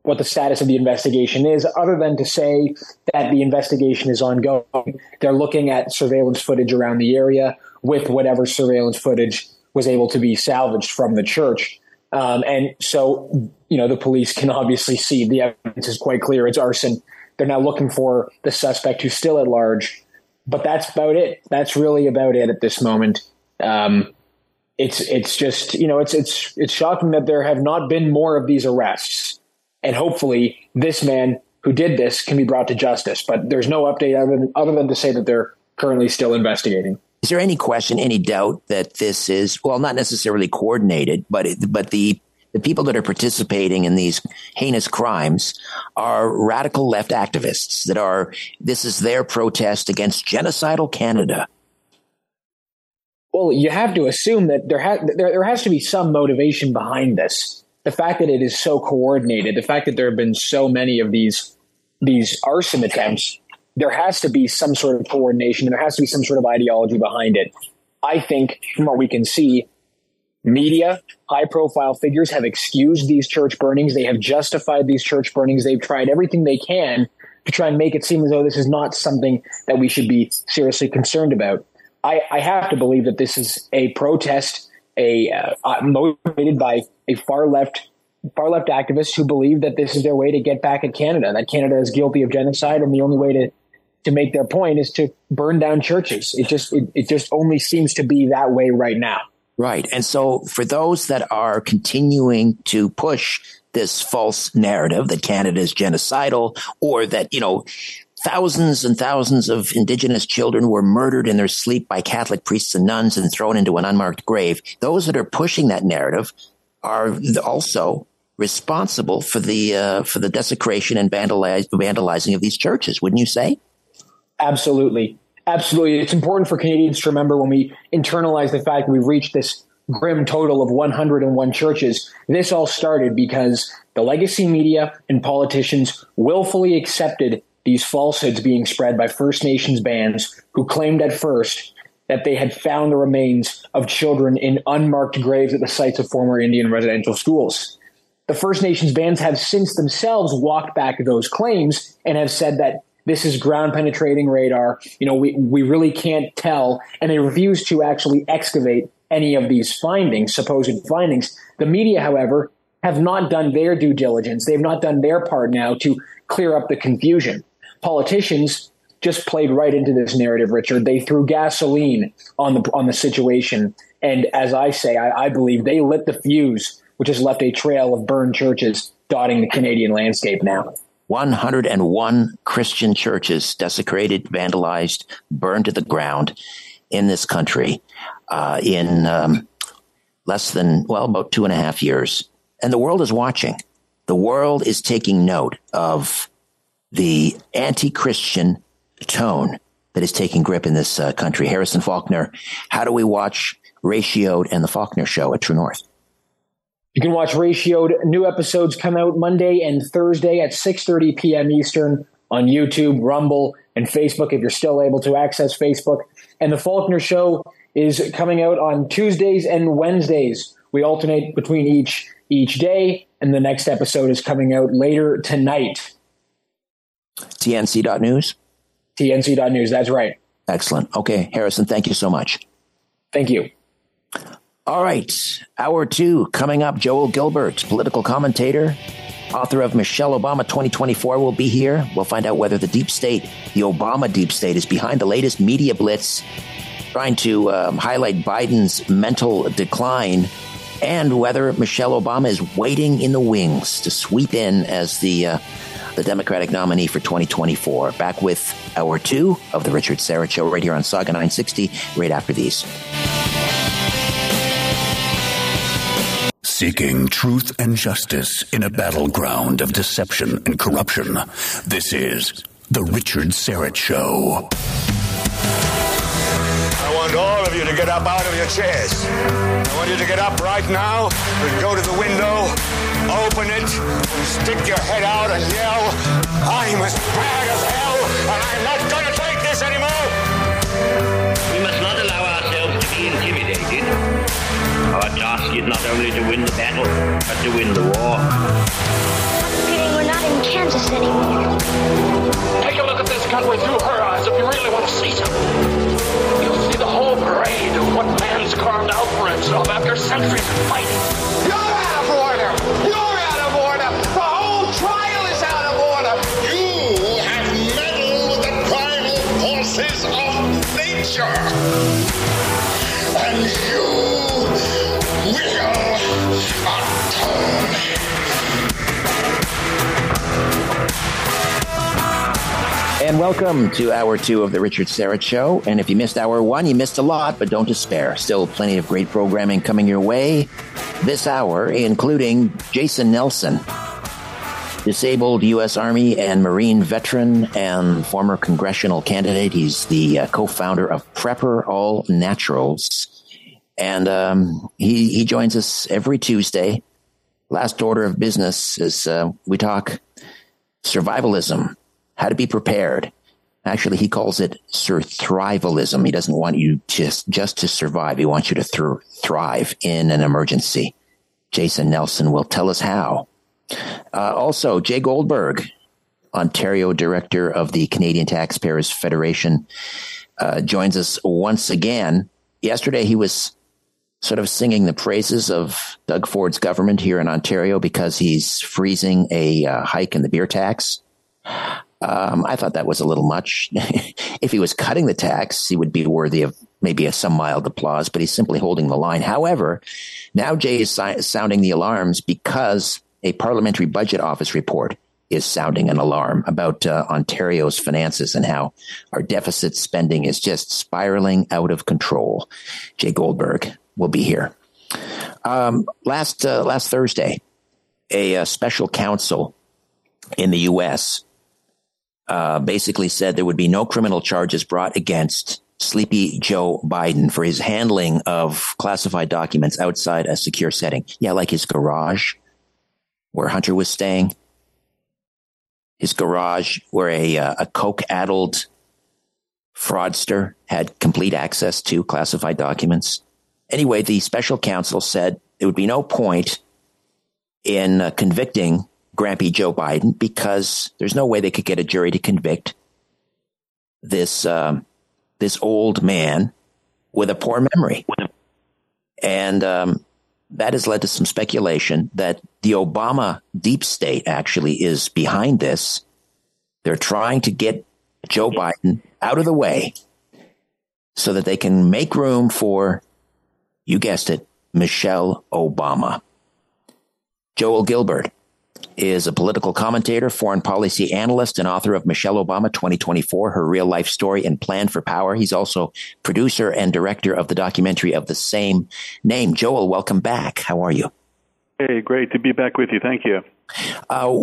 what the status of the investigation is, other than to say that the investigation is ongoing. They're looking at surveillance footage around the area with whatever surveillance footage was able to be salvaged from the church. Um, and so, you know, the police can [laughs] obviously see the evidence is quite clear. It's arson. They're now looking for the suspect who's still at large. But that's about it. That's really about it at this moment. Um, it's it's just you know it's it's it's shocking that there have not been more of these arrests, and hopefully this man who did this can be brought to justice. But there's no update other than, other than to say that they're currently still investigating. Is there any question, any doubt that this is well, not necessarily coordinated, but it, but the the people that are participating in these heinous crimes are radical left activists that are this is their protest against genocidal Canada. Well, you have to assume that there, there, there has to be some motivation behind this. The fact that it is so coordinated, the fact that there have been so many of these these arson attempts, there has to be some sort of coordination. There has to be some sort of ideology behind it. I think from what we can see, media, high profile figures have excused these church burnings. They have justified these church burnings. They've tried everything they can to try and make it seem as though this is not something that we should be seriously concerned about. I, I have to believe that this is a protest, a uh, motivated by a far left far left activists who believe that this is their way to get back at Canada, that Canada is guilty of genocide, and the only way to to make their point is to burn down churches. It just it, it just only seems to be that way right now. Right. And so for those that are continuing to push this false narrative that Canada is genocidal or that, you know, thousands and thousands of indigenous children were murdered in their sleep by Catholic priests and nuns and thrown into an unmarked grave. Those that are pushing that narrative are also responsible for the uh, for the desecration and vandalize, vandalizing of these churches, wouldn't you say? Absolutely. Absolutely. It's important for Canadians to remember when we internalize the fact that we've reached this grim total of 101 churches. This all started because the legacy media and politicians willfully accepted these falsehoods being spread by First Nations bands who claimed at first that they had found the remains of children in unmarked graves at the sites of former Indian residential schools. The First Nations bands have since themselves walked back those claims and have said that this is ground penetrating radar. You know, we, we really can't tell. And they refuse to actually excavate any of these findings, supposed findings. The media, however, have not done their due diligence. They've not done their part now to clear up the confusion. Politicians just played right into this narrative, Richard. They threw gasoline on the on the situation, and as I say, I, I believe they lit the fuse, which has left a trail of burned churches dotting the Canadian landscape now. 101 Christian churches desecrated, vandalized, burned to the ground in this country uh, in um, less than, well, about two and a half years. And the world is watching. The world is taking note of the anti Christian tone that is taking grip in this uh, country. Harrison Faulkner, how do we watch Ratioed and the Faulkner Show at True North? You can watch Ratioed. New episodes come out Monday and Thursday at 6:30 p.m. Eastern on YouTube, Rumble, and Facebook if you're still able to access Facebook. And The Faulkner Show is coming out on Tuesdays and Wednesdays. We alternate between each each day, and the next episode is coming out later tonight. TNC.news? TNC.news, that's right. Excellent. Okay, Harrison, thank you so much. Thank you. All right, hour two coming up. Joel Gilbert, political commentator, author of Michelle Obama 2024, will be here. We'll find out whether the deep state, the Obama deep state, is behind the latest media blitz trying to um, highlight Biden's mental decline and whether Michelle Obama is waiting in the wings to sweep in as the uh, the Democratic nominee for 2024. Back with hour two of the Richard Syrett Show right here on Sauga 960, right after these. Seeking truth and justice in a battleground of deception and corruption. This is The Richard Syrett Show. I want all of you to get up out of your chairs. I want you to get up right now and go to the window, open it, and stick your head out and yell, I'm as bad as hell, and I'm not going to take this anymore. Our task is not only to win the battle, but to win the war. Kidding, we're not in Kansas anymore. Take a look at this gunway through her eyes if you really want to see something. You'll see the whole parade of what man's carved out for himself after centuries of fighting. You're out of order! You're out of order! The whole trial is out of order! You have meddled with the primal forces of nature! And you will atone. And welcome to hour two of the Richard Syrett Show. And if you missed hour one, you missed a lot, but don't despair. Still plenty of great programming coming your way this hour, including Jason Nelson, disabled U.S. Army and Marine veteran and former congressional candidate. He's the uh, co-founder of Prepper All Naturals. And um, he, he joins us every Tuesday. Last order of business is uh, we talk survivalism, how to be prepared. Actually, he calls it survivalism. He doesn't want you just just to survive. He wants you to thr- thrive in an emergency. Jason Nelson will tell us how. Uh, also, Jay Goldberg, Ontario director of the Canadian Taxpayers Federation, uh, joins us once again. Yesterday, he was sort of singing the praises of Doug Ford's government here in Ontario because he's freezing a uh, hike in the beer tax. Um, I thought that was a little much. [laughs] if he was cutting the tax, he would be worthy of maybe a, some mild applause, but he's simply holding the line. However, now Jay is si- sounding the alarms because a parliamentary budget office report is sounding an alarm about uh, Ontario's finances and how our deficit spending is just spiraling out of control. Jay Goldberg will be here. Um, last uh, last Thursday, a, a special counsel in the U.S. Uh, basically said there would be no criminal charges brought against Sleepy Joe Biden for his handling of classified documents outside a secure setting. Yeah, like his garage where Hunter was staying, his garage where a, uh, a coke addled fraudster had complete access to classified documents. Anyway, the special counsel said there would be no point in uh, convicting Grampy Joe Biden because there's no way they could get a jury to convict this um, this old man with a poor memory, and um, that has led to some speculation that the Obama deep state actually is behind this. They're trying to get Joe Biden out of the way so that they can make room for, you guessed it, Michelle Obama. Joel Gilbert is a political commentator, foreign policy analyst, and author of Michelle Obama 2024, her real life story and plan for power. He's also producer and director of the documentary of the same name. Joel, welcome back. How are you? Hey, great to be back with you. Thank you. Uh,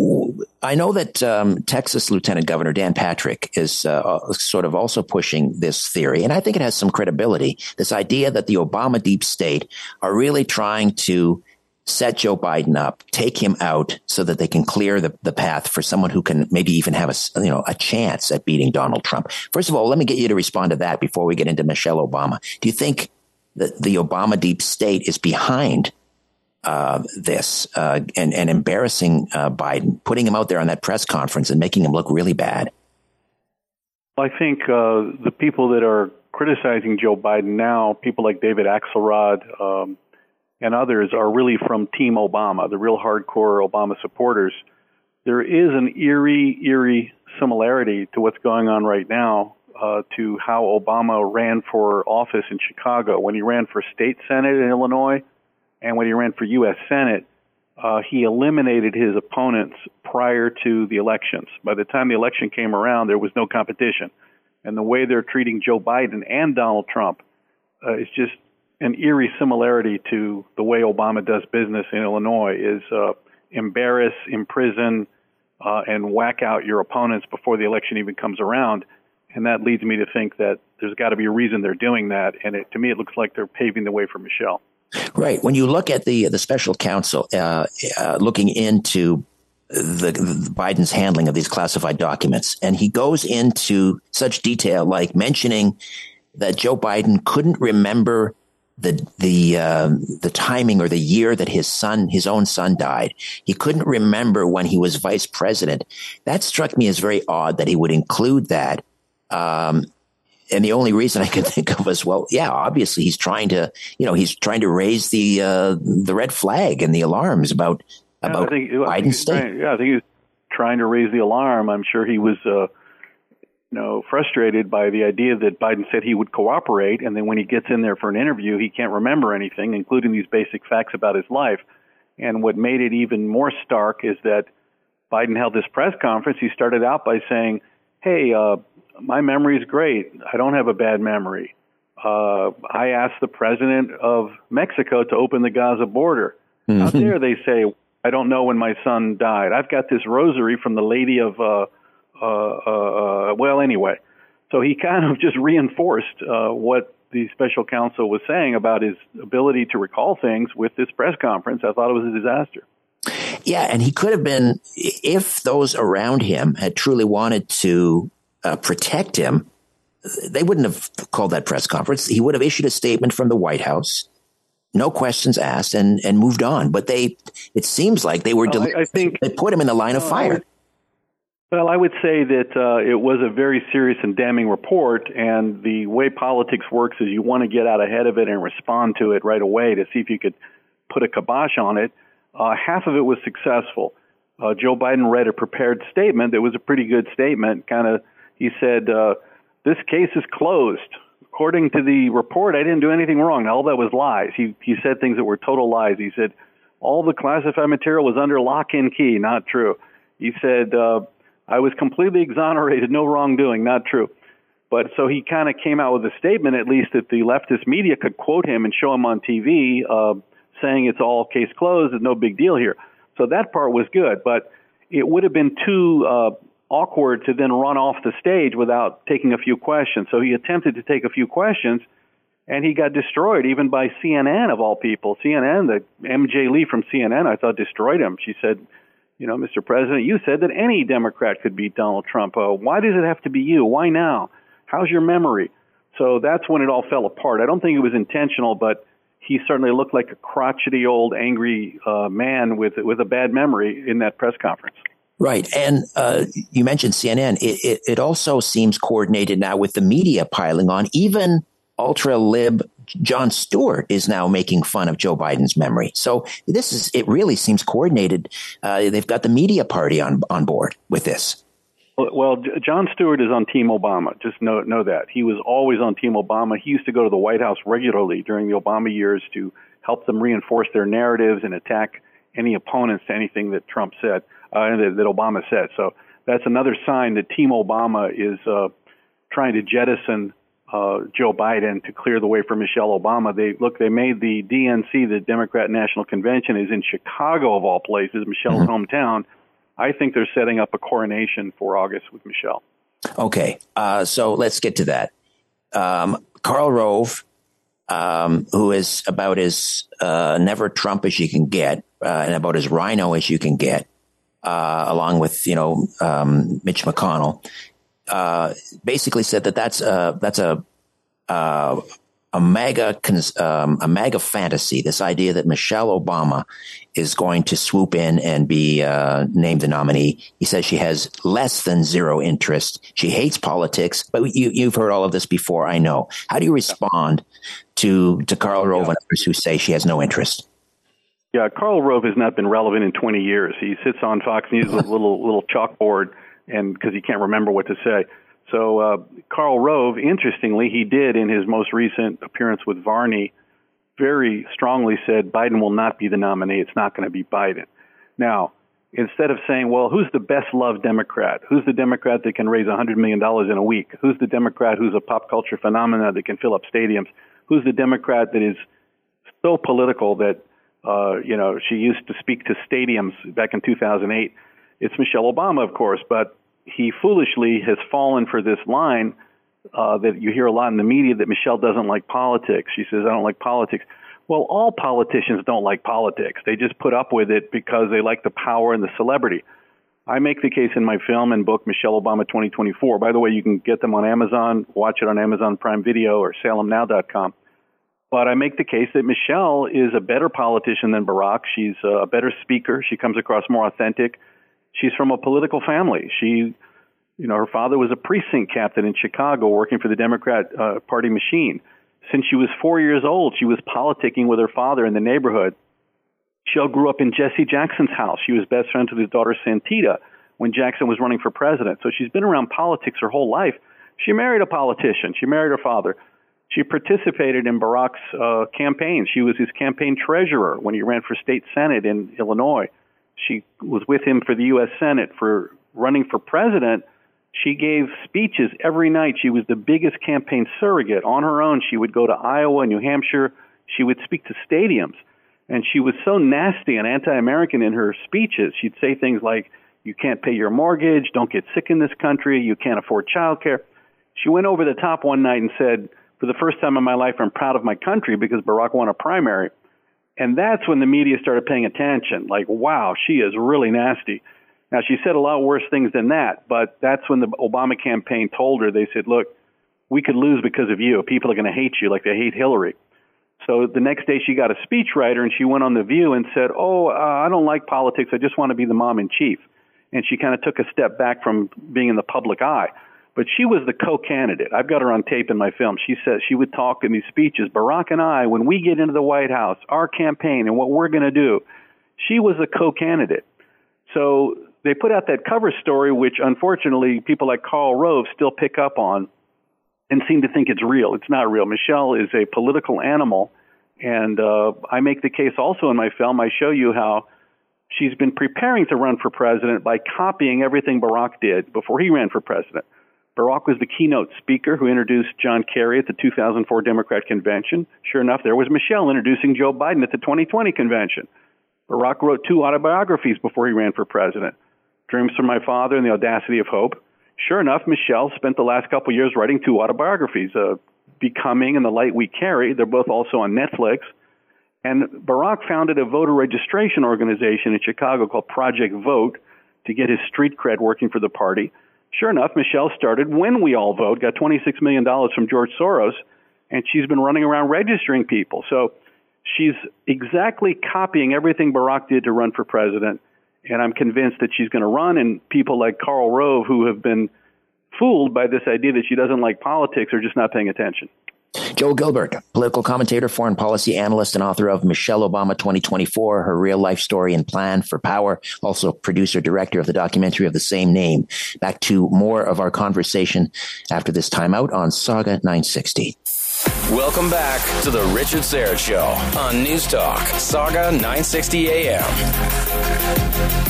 I know that um, Texas Lieutenant Governor Dan Patrick is uh, sort of also pushing this theory, and I think it has some credibility. This idea that the Obama deep state are really trying to set Joe Biden up, take him out so that they can clear the, the path for someone who can maybe even have a, you know, a chance at beating Donald Trump. First of all, let me get you to respond to that before we get into Michelle Obama. Do you think that the Obama deep state is behind uh, this uh, and, and embarrassing uh, Biden, putting him out there on that press conference and making him look really bad? I think uh, the people that are criticizing Joe Biden now, people like David Axelrod, um, and others are really from Team Obama, the real hardcore Obama supporters. There is an eerie, eerie similarity to what's going on right now uh, to how Obama ran for office in Chicago. When he ran for state senate in Illinois and when he ran for U.S. Senate, uh, he eliminated his opponents prior to the elections. By the time the election came around, there was no competition. And the way they're treating Joe Biden and Donald Trump uh, is just an eerie similarity to the way Obama does business in Illinois is uh, embarrass, imprison, uh, and whack out your opponents before the election even comes around. And that leads me to think that there's got to be a reason they're doing that. And it, to me, it looks like they're paving the way for Michelle. Right. When you look at the the special counsel uh, uh, looking into the, the, Biden's handling of these classified documents, and he goes into such detail, like mentioning that Joe Biden couldn't remember the the uh, the timing or the year that his son, his own son, died. He couldn't remember when he was vice president. That struck me as very odd that he would include that. Um, and the only reason I could [laughs] think of was, well, yeah, obviously he's trying to, you know, he's trying to raise the uh, the red flag and the alarms about about yeah, I think, Biden's state. Trying, yeah, I think he's trying to raise the alarm. I'm sure he was. Uh, you know, frustrated by the idea that Biden said he would cooperate, and then when he gets in there for an interview, he can't remember anything, including these basic facts about his life. And what made it even more stark is that Biden held this press conference. He started out by saying, "Hey, uh, my memory is great. I don't have a bad memory. Uh, I asked the president of Mexico to open the Gaza border. Mm-hmm. Out there, they say, I don't know when my son died. I've got this rosary from the Lady of, uh, uh, uh, uh well, anyway. So he kind of just reinforced uh, what the special counsel was saying about his ability to recall things with this press conference. I thought it was a disaster. Yeah, and he could have been, if those around him had truly wanted to uh, protect him, they wouldn't have called that press conference. He would have issued a statement from the White House, no questions asked, and and moved on. But they, it seems like they were. Well, I, I, think they put him in the line of fire. Well, I would say that uh, it was a very serious and damning report, and the way politics works is you want to get out ahead of it and respond to it right away to see if you could put a kibosh on it. Uh, half of it was successful. Uh, Joe Biden read a prepared statement that was a pretty good statement, kind of he said, uh, This case is closed. According to the report, I didn't do anything wrong. All that was lies. He, he said things that were total lies. He said, All the classified material was under lock and key. Not true. He said, uh, I was completely exonerated, no wrongdoing. Not true. But so he kind of came out with a statement, at least that the leftist media could quote him and show him on TV, uh, saying it's all case closed, it's no big deal here. So that part was good, but it would have been too uh, awkward to then run off the stage without taking a few questions. So he attempted to take a few questions, and he got destroyed even by CNN of all people. CNN, the MJ Lee from CNN, I thought destroyed him. She said, "You know, Mr. President, you said that any Democrat could beat Donald Trump. Uh, why does it have to be you? Why now? How's your memory?" So that's when it all fell apart. I don't think it was intentional, but he certainly looked like a crotchety old angry uh, man with with a bad memory in that press conference. Right. And uh, you mentioned CNN. It, it, it, also seems coordinated now with the media piling on. Even ultra lib Jon Stewart is now making fun of Joe Biden's memory. So this is, it really seems coordinated. Uh, they've got the media party on, on board with this. Well, Jon Stewart is on Team Obama. Just know, know that. He was always on Team Obama. He used to go to the White House regularly during the Obama years to help them reinforce their narratives and attack any opponents to anything that Trump said uh, that, that Obama said. So that's another sign that Team Obama is uh, trying to jettison uh, Joe Biden to clear the way for Michelle Obama. They look, they made the DNC, the Democrat National Convention, is in Chicago of all places, Michelle's mm-hmm. hometown. I think they're setting up a coronation for August with Michelle. Okay, uh, so let's get to that. Um, Karl Rove um, who is about as uh, never Trump as you can get, uh, and about as RINO as you can get, uh, along with you know um, Mitch McConnell, uh, basically said that that's a, that's a uh, a MAGA um, a MAGA fantasy. This idea that Michelle Obama is going to swoop in and be uh, named the nominee. He says she has less than zero interest. She hates politics, but you, you've heard all of this before. I know. How do you respond to to Karl Rove and others who say she has no interest? Yeah, Karl Rove has not been relevant in 20 years. He sits on Fox News with a [laughs] little little chalkboard, and because he can't remember what to say. So uh, Karl Rove, interestingly, he did in his most recent appearance with Varney, very strongly said Biden will not be the nominee. It's not going to be Biden. Now, instead of saying, well, who's the best loved Democrat? Who's the Democrat that can raise $100 million in a week? Who's the Democrat who's a pop culture phenomenon that can fill up stadiums? Who's the Democrat that is so political that, uh, you know, she used to speak to stadiums back in 2008? It's Michelle Obama, of course, but he foolishly has fallen for this line uh, that you hear a lot in the media that Michelle doesn't like politics. She says, I don't like politics. Well, all politicians don't like politics. They just put up with it because they like the power and the celebrity. I make the case in my film and book, Michelle Obama 2024. By the way, you can get them on Amazon, watch it on Amazon Prime Video or salemnow.com. But I make the case that Michelle is a better politician than Barack. She's a better speaker. She comes across more authentic. She's from a political family. She, you know, her father was a precinct captain in Chicago working for the Democrat uh, Party machine. Since she was four years old, she was politicking with her father in the neighborhood. She grew up in Jesse Jackson's house. She was best friends with his daughter Santita when Jackson was running for president. So she's been around politics her whole life. She married a politician. She married her father. She participated in Barack's uh, campaign. She was his campaign treasurer when he ran for state senate in Illinois she was with him for the U.S. Senate for running for president. She gave speeches every night. She was the biggest campaign surrogate. On her own, she would go to Iowa, New Hampshire. She would speak to stadiums. And she was so nasty and anti American in her speeches. She'd say things like, You can't pay your mortgage. Don't get sick in this country. You can't afford child care. She went over the top one night and said, For the first time in my life, I'm proud of my country because Barack won a primary. And that's when the media started paying attention. Like, wow, she is really nasty. Now, she said a lot worse things than that, but that's when the Obama campaign told her, they said, look, we could lose because of you. People are going to hate you like they hate Hillary. So the next day she got a speechwriter and she went on The View and said, oh, uh, I don't like politics. I just want to be the mom in chief. And she kind of took a step back from being in the public eye. But she was the co-candidate. I've got her on tape in my film. She says she would talk in these speeches. Barack and I, when we get into the White House, our campaign and what we're going to do. She was a co-candidate. So they put out that cover story, which unfortunately people like Karl Rove still pick up on and seem to think it's real. It's not real. Michelle is a political animal, and uh, I make the case also in my film. I show you how she's been preparing to run for president by copying everything Barack did before he ran for president. Barack was the keynote speaker who introduced John Kerry at the 2004 Democrat convention. Sure enough, there was Michelle introducing Joe Biden at the 2020 convention. Barack wrote two autobiographies before he ran for president Dreams from My Father and The Audacity of Hope. Sure enough, Michelle spent the last couple years writing two autobiographies, uh, Becoming and The Light We Carry. They're both also on Netflix. And Barack founded a voter registration organization in Chicago called Project Vote to get his street cred working for the party. Sure enough, Michelle started When We All Vote, got $26 million from George Soros, and she's been running around registering people. So she's exactly copying everything Barack did to run for president. And I'm convinced that she's going to run, and people like Karl Rove, who have been fooled by this idea that she doesn't like politics, are just not paying attention. Joel Gilbert, political commentator, foreign policy analyst, and author of Michelle Obama 2024, her real life story and plan for power. Also producer, director of the documentary of the same name. Back to more of our conversation after this timeout on Sauga 960. Welcome back to the Richard Syrett Show on News Talk, Sauga 960 AM.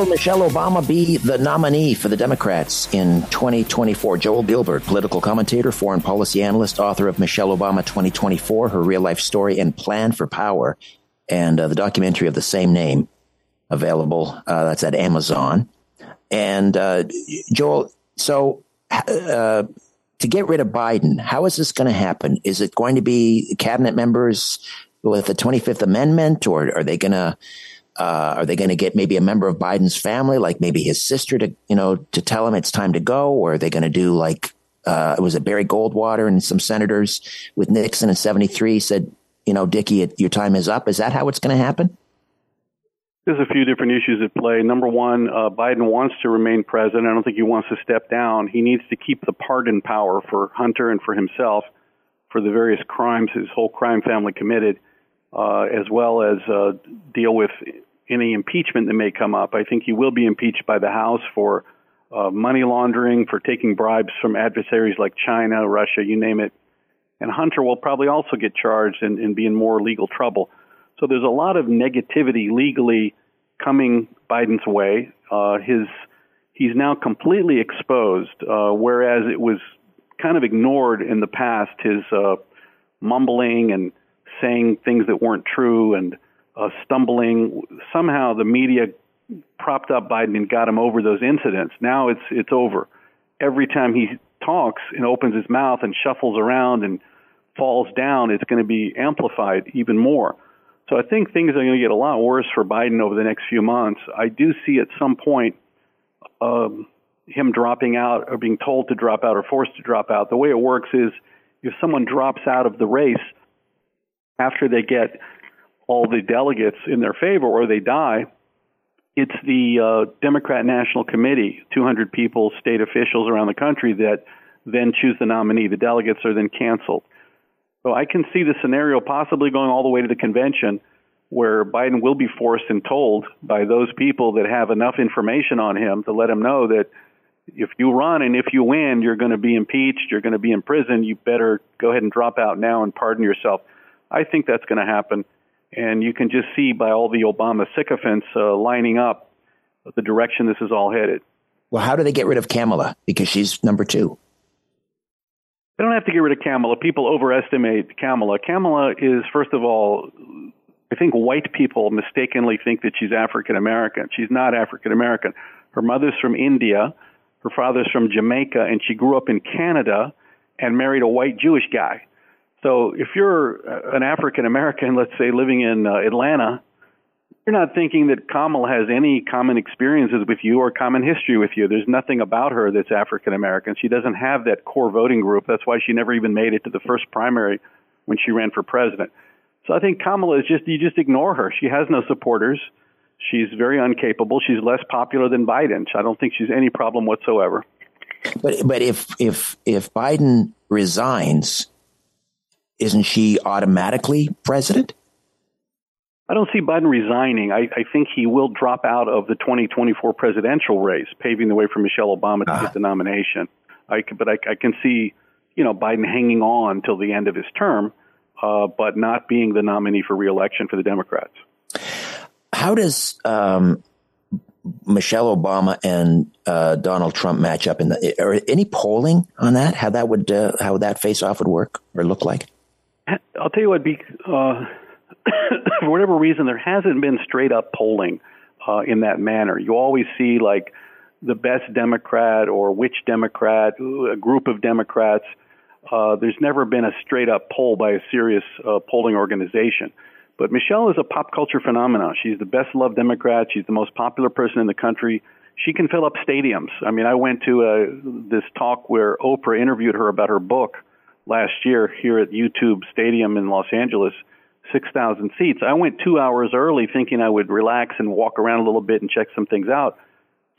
Will Michelle Obama be the nominee for the Democrats in 2024? Joel Gilbert, political commentator, foreign policy analyst, author of Michelle Obama 2024, her real life story and plan for power, and uh, the documentary of the same name, available. Uh, that's at Amazon. And uh, Joel, so uh, to get rid of Biden, how is this going to happen? Is it going to be cabinet members with the 25th Amendment, or are they going to uh, are they going to get maybe a member of Biden's family, like maybe his sister, to you know to tell him it's time to go, or are they going to do like uh, was it Barry Goldwater and some senators with Nixon in '73 said, you know, Dickie, your time is up. Is that how it's going to happen? There's a few different issues at play. Number one, uh, Biden wants to remain president. I don't think he wants to step down. He needs to keep the pardon power for Hunter and for himself for the various crimes his whole crime family committed, uh, as well as uh, deal with any impeachment that may come up. I think he will be impeached by the House for uh, money laundering, for taking bribes from adversaries like China, Russia, you name it. And Hunter will probably also get charged and, and be in more legal trouble. So there's a lot of negativity legally coming Biden's way. Uh, his he's now completely exposed, uh, whereas it was kind of ignored in the past. His uh, mumbling and saying things that weren't true and uh, stumbling. Somehow the media propped up Biden and got him over those incidents. Now it's it's over. Every time he talks and opens his mouth and shuffles around and falls down, it's going to be amplified even more. So I think things are going to get a lot worse for Biden over the next few months. I do see at some point um, him dropping out or being told to drop out or forced to drop out. The way it works is if someone drops out of the race after they get all the delegates in their favor or they die, it's the uh, Democrat National Committee, 200 people, state officials around the country that then choose the nominee. The delegates are then canceled. So I can see the scenario possibly going all the way to the convention where Biden will be forced and told by those people that have enough information on him to let him know that if you run and if you win, you're going to be impeached, you're going to be in prison, you better go ahead and drop out now and pardon yourself. I think that's going to happen. And you can just see by all the Obama sycophants uh, lining up the direction this is all headed. Well, how do they get rid of Kamala? Because she's number two. They don't have to get rid of Kamala. People overestimate Kamala. Kamala is, first of all, I think white people mistakenly think that she's African American. She's not African American. Her mother's from India, her father's from Jamaica, and she grew up in Canada and married a white Jewish guy. So if you're an African American, let's say living in uh, Atlanta, you're not thinking that Kamala has any common experiences with you or common history with you. There's nothing about her that's African American. She doesn't have that core voting group. That's why she never even made it to the first primary when she ran for president. So I think Kamala is just you just ignore her. She has no supporters. She's very uncapable. She's less popular than Biden. I don't think she's any problem whatsoever. But but if if if Biden resigns, isn't she automatically president? I don't see Biden resigning. I, I, think he will drop out of the 2024 presidential race, paving the way for Michelle Obama to uh get the nomination. I, but I, I, can see, you know, Biden hanging on till the end of his term, uh, but not being the nominee for reelection for the Democrats. How does um, Michelle Obama and uh, Donald Trump match up in the? Or any polling on that? How that would uh, how that face off would work or look like? I'll tell you what. Be, uh, [coughs] for whatever reason, there hasn't been straight up polling uh, in that manner. You always see like the best Democrat or which Democrat, a group of Democrats. Uh, there's never been a straight up poll by a serious uh, polling organization. But Michelle is a pop culture phenomenon. She's the best loved Democrat. She's the most popular person in the country. She can fill up stadiums. I mean, I went to uh, this talk where Oprah interviewed her about her book last year here at YouTube Stadium in Los Angeles 6,000 seats. I went two hours early thinking I would relax and walk around a little bit and check some things out.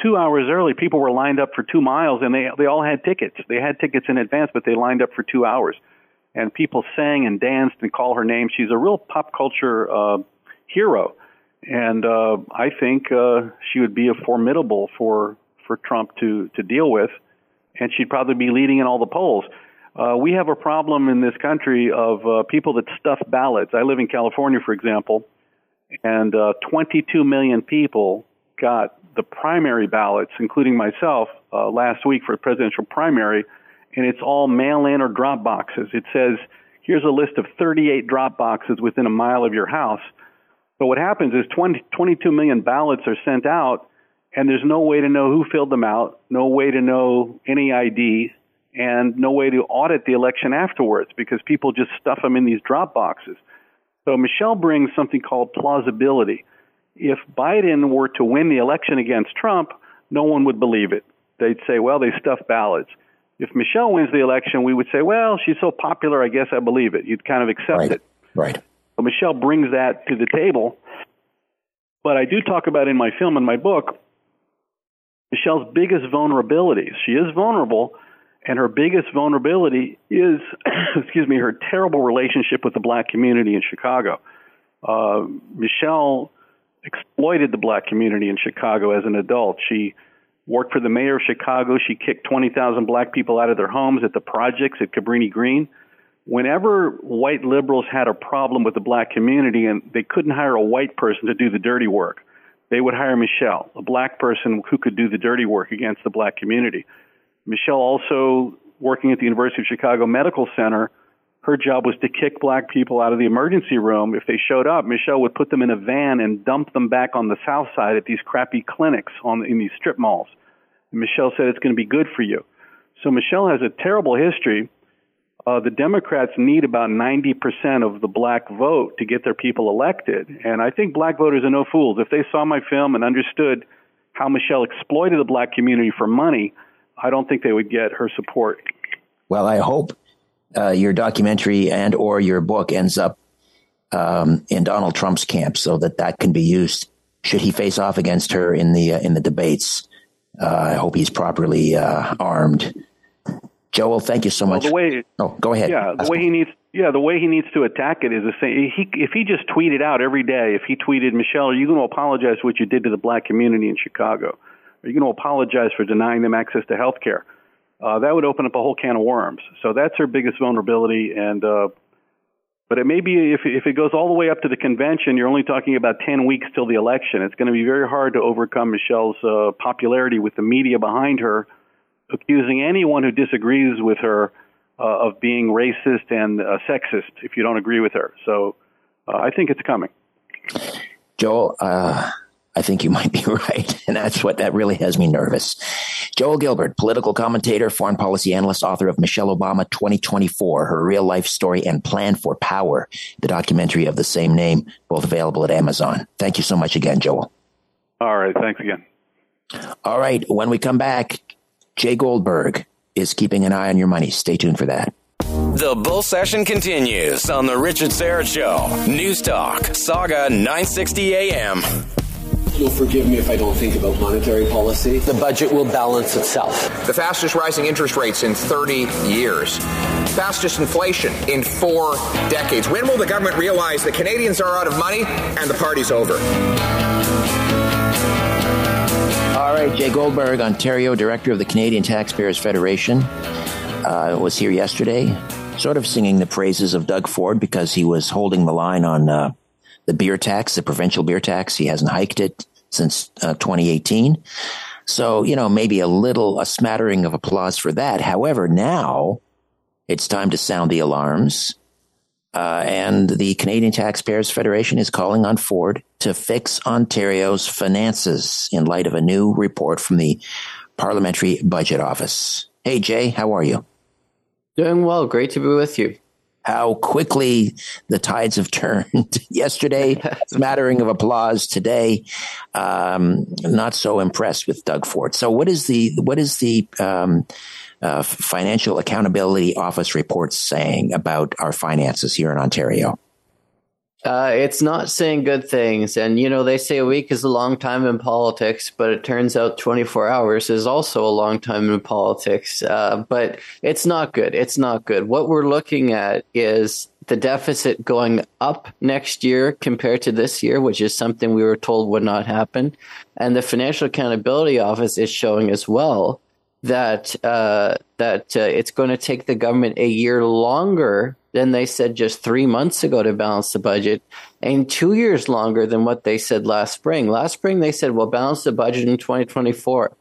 Two hours early, people were lined up for two miles and they, they all had tickets. They had tickets in advance, but they lined up for two hours. And people sang and danced and called her name. She's a real pop culture uh, hero. And uh, I think uh, she would be a formidable for, for Trump to, to deal with. And she'd probably be leading in all the polls. Uh, we have a problem in this country of uh, people that stuff ballots. I live in California, for example, and uh, 22 million people got the primary ballots, including myself, uh, last week for a presidential primary, and it's all mail-in or drop boxes. It says, here's a list of 38 drop boxes within a mile of your house. But what happens is 20, 22 million ballots are sent out, and there's no way to know who filled them out, no way to know any ID, and no way to audit the election afterwards because people just stuff them in these drop boxes. So Michelle brings something called plausibility. If Biden were to win the election against Trump, no one would believe it. They'd say, well, they stuffed ballots. If Michelle wins the election, we would say, well, she's so popular, I guess I believe it. You'd kind of accept right. it. Right. So Michelle brings that to the table. But I do talk about in my film and my book Michelle's biggest vulnerabilities. She is vulnerable, and her biggest vulnerability is, [clears throat] excuse me, her terrible relationship with the black community in Chicago. Uh, Michelle exploited the black community in Chicago as an adult. She worked for the mayor of Chicago. She kicked 20,000 black people out of their homes at the projects at Cabrini Green. Whenever white liberals had a problem with the black community and they couldn't hire a white person to do the dirty work, they would hire Michelle, a black person who could do the dirty work against the black community. Michelle also working at the University of Chicago Medical Center, her job was to kick black people out of the emergency room. If they showed up, Michelle would put them in a van and dump them back on the south side at these crappy clinics on in these strip malls. And Michelle said it's going to be good for you. So Michelle has a terrible history. Uh, the Democrats need about 90% of the black vote to get their people elected. And I think black voters are no fools. If they saw my film and understood how Michelle exploited the black community for money, I don't think they would get her support. Well, I hope uh, your documentary and or your book ends up um, in Donald Trump's camp, so that that can be used should he face off against her in the uh, in the debates. Uh, I hope he's properly uh, armed. Joel, thank you so much. Well, the way, oh, go ahead. Yeah, the way he needs. Yeah, the way he needs to attack it is the same. He, if he just tweeted out every day, if he tweeted, Michelle, are you going to apologize for what you did to the black community in Chicago? Are you going to apologize for denying them access to health care? Uh, that would open up a whole can of worms. So that's her biggest vulnerability. And uh, but it may be if if it goes all the way up to the convention, you're only talking about ten weeks till the election. It's going to be very hard to overcome Michelle's uh, popularity with the media behind her, accusing anyone who disagrees with her uh, of being racist and uh, sexist if you don't agree with her. So uh, I think it's coming. Joel, uh, I think you might be [laughs] right. And that's what that really has me nervous. Joel Gilbert, political commentator, foreign policy analyst, author of Michelle Obama 2024, her real life story and plan for power, the documentary of the same name, both available at Amazon. Thank you so much again, Joel. All right. Thanks again. All right. When we come back, Jay Goldberg is keeping an eye on your money. Stay tuned for that. The bull session continues on The Richard Syrett Show. News Talk, Sauga 960 AM. You'll forgive me if I don't think about monetary policy. The budget will balance itself. The fastest rising interest rates in 30 years. Fastest inflation in four decades. When will the government realize the Canadians are out of money and the party's over? All right, Jay Goldberg, Ontario Director of the Canadian Taxpayers Federation, uh, was here yesterday, sort of singing the praises of Doug Ford because he was holding the line on uh, the beer tax, the provincial beer tax. He hasn't hiked it since uh, 2018. So, you know, maybe a little, a smattering of applause for that. However, now it's time to sound the alarms. Uh, and the Canadian Taxpayers Federation is calling on Ford to fix Ontario's finances in light of a new report from the Parliamentary Budget Office. Hey, Jay, how are you? Doing well. Great to be with you. How quickly the tides have [laughs] turned. Yesterday, smattering of applause. Today, um, not so impressed with Doug Ford. So, what is the what is the um, uh, Financial Accountability Office report saying about our finances here in Ontario? Uh, it's not saying good things. And, you know, they say a week is a long time in politics, but it turns out 24 hours is also a long time in politics. Uh, but it's not good. It's not good. What we're looking at is the deficit going up next year compared to this year, which is something we were told would not happen. And the Financial Accountability Office is showing as well that uh, that uh, it's going to take the government a year longer than they said just three months ago to balance the budget, and two years longer than what they said last spring. Last spring they said we'll balance the budget in 2024.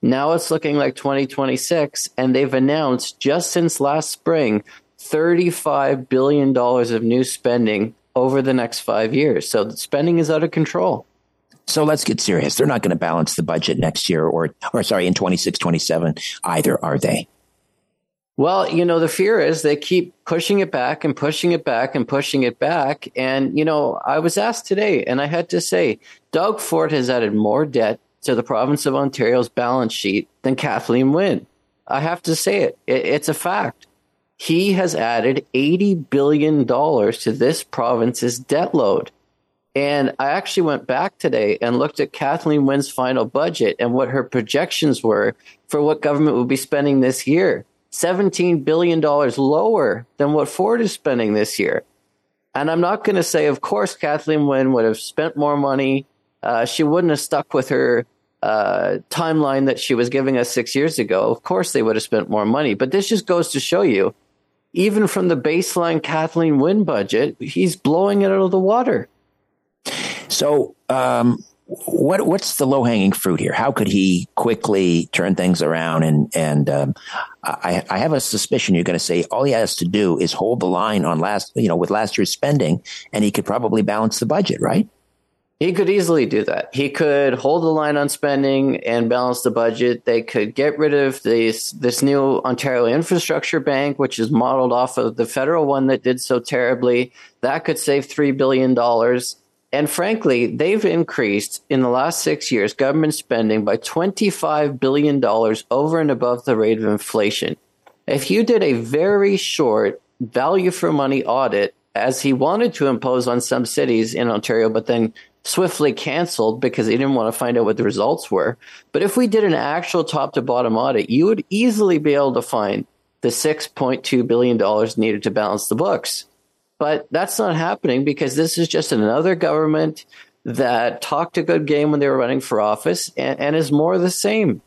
Now it's looking like 2026, and they've announced just since last spring 35 billion dollars of new spending over the next five years. So the spending is out of control. So let's get serious. They're not going to balance the budget next year or, or sorry, in 26, 27 either, are they? Well, you know, the fear is they keep pushing it back and pushing it back and pushing it back. And, you know, I was asked today, and I had to say, Doug Ford has added more debt to the province of Ontario's balance sheet than Kathleen Wynne. I have to say it. it it's a fact. He has added $80 billion to this province's debt load. And I actually went back today and looked at Kathleen Wynne's final budget and what her projections were for what government would be spending this year. $17 billion lower than what Ford is spending this year. And I'm not going to say, of course, Kathleen Wynne would have spent more money. Uh, she wouldn't have stuck with her uh, timeline that she was giving us six years ago. Of course, they would have spent more money. But this just goes to show you, even from the baseline Kathleen Wynne budget, he's blowing it out of the water. So, um, what what's the low hanging fruit here? How could he quickly turn things around? And and um, I, I have a suspicion you're going to say all he has to do is hold the line on last you know with last year's spending, and he could probably balance the budget, right? He could easily do that. He could hold the line on spending and balance the budget. They could get rid of this this new Ontario Infrastructure Bank, which is modeled off of the federal one that did so terribly. That could save three billion dollars and frankly, they've increased in the last six years government spending by $25 billion over and above the rate of inflation. If you did a very short value for money audit, as he wanted to impose on some cities in Ontario, but then swiftly canceled because he didn't want to find out what the results were. But if we did an actual top to bottom audit, you would easily be able to find the $6.2 billion needed to balance the books. But that's not happening because this is just another government that talked a good game when they were running for office and, and is more the same.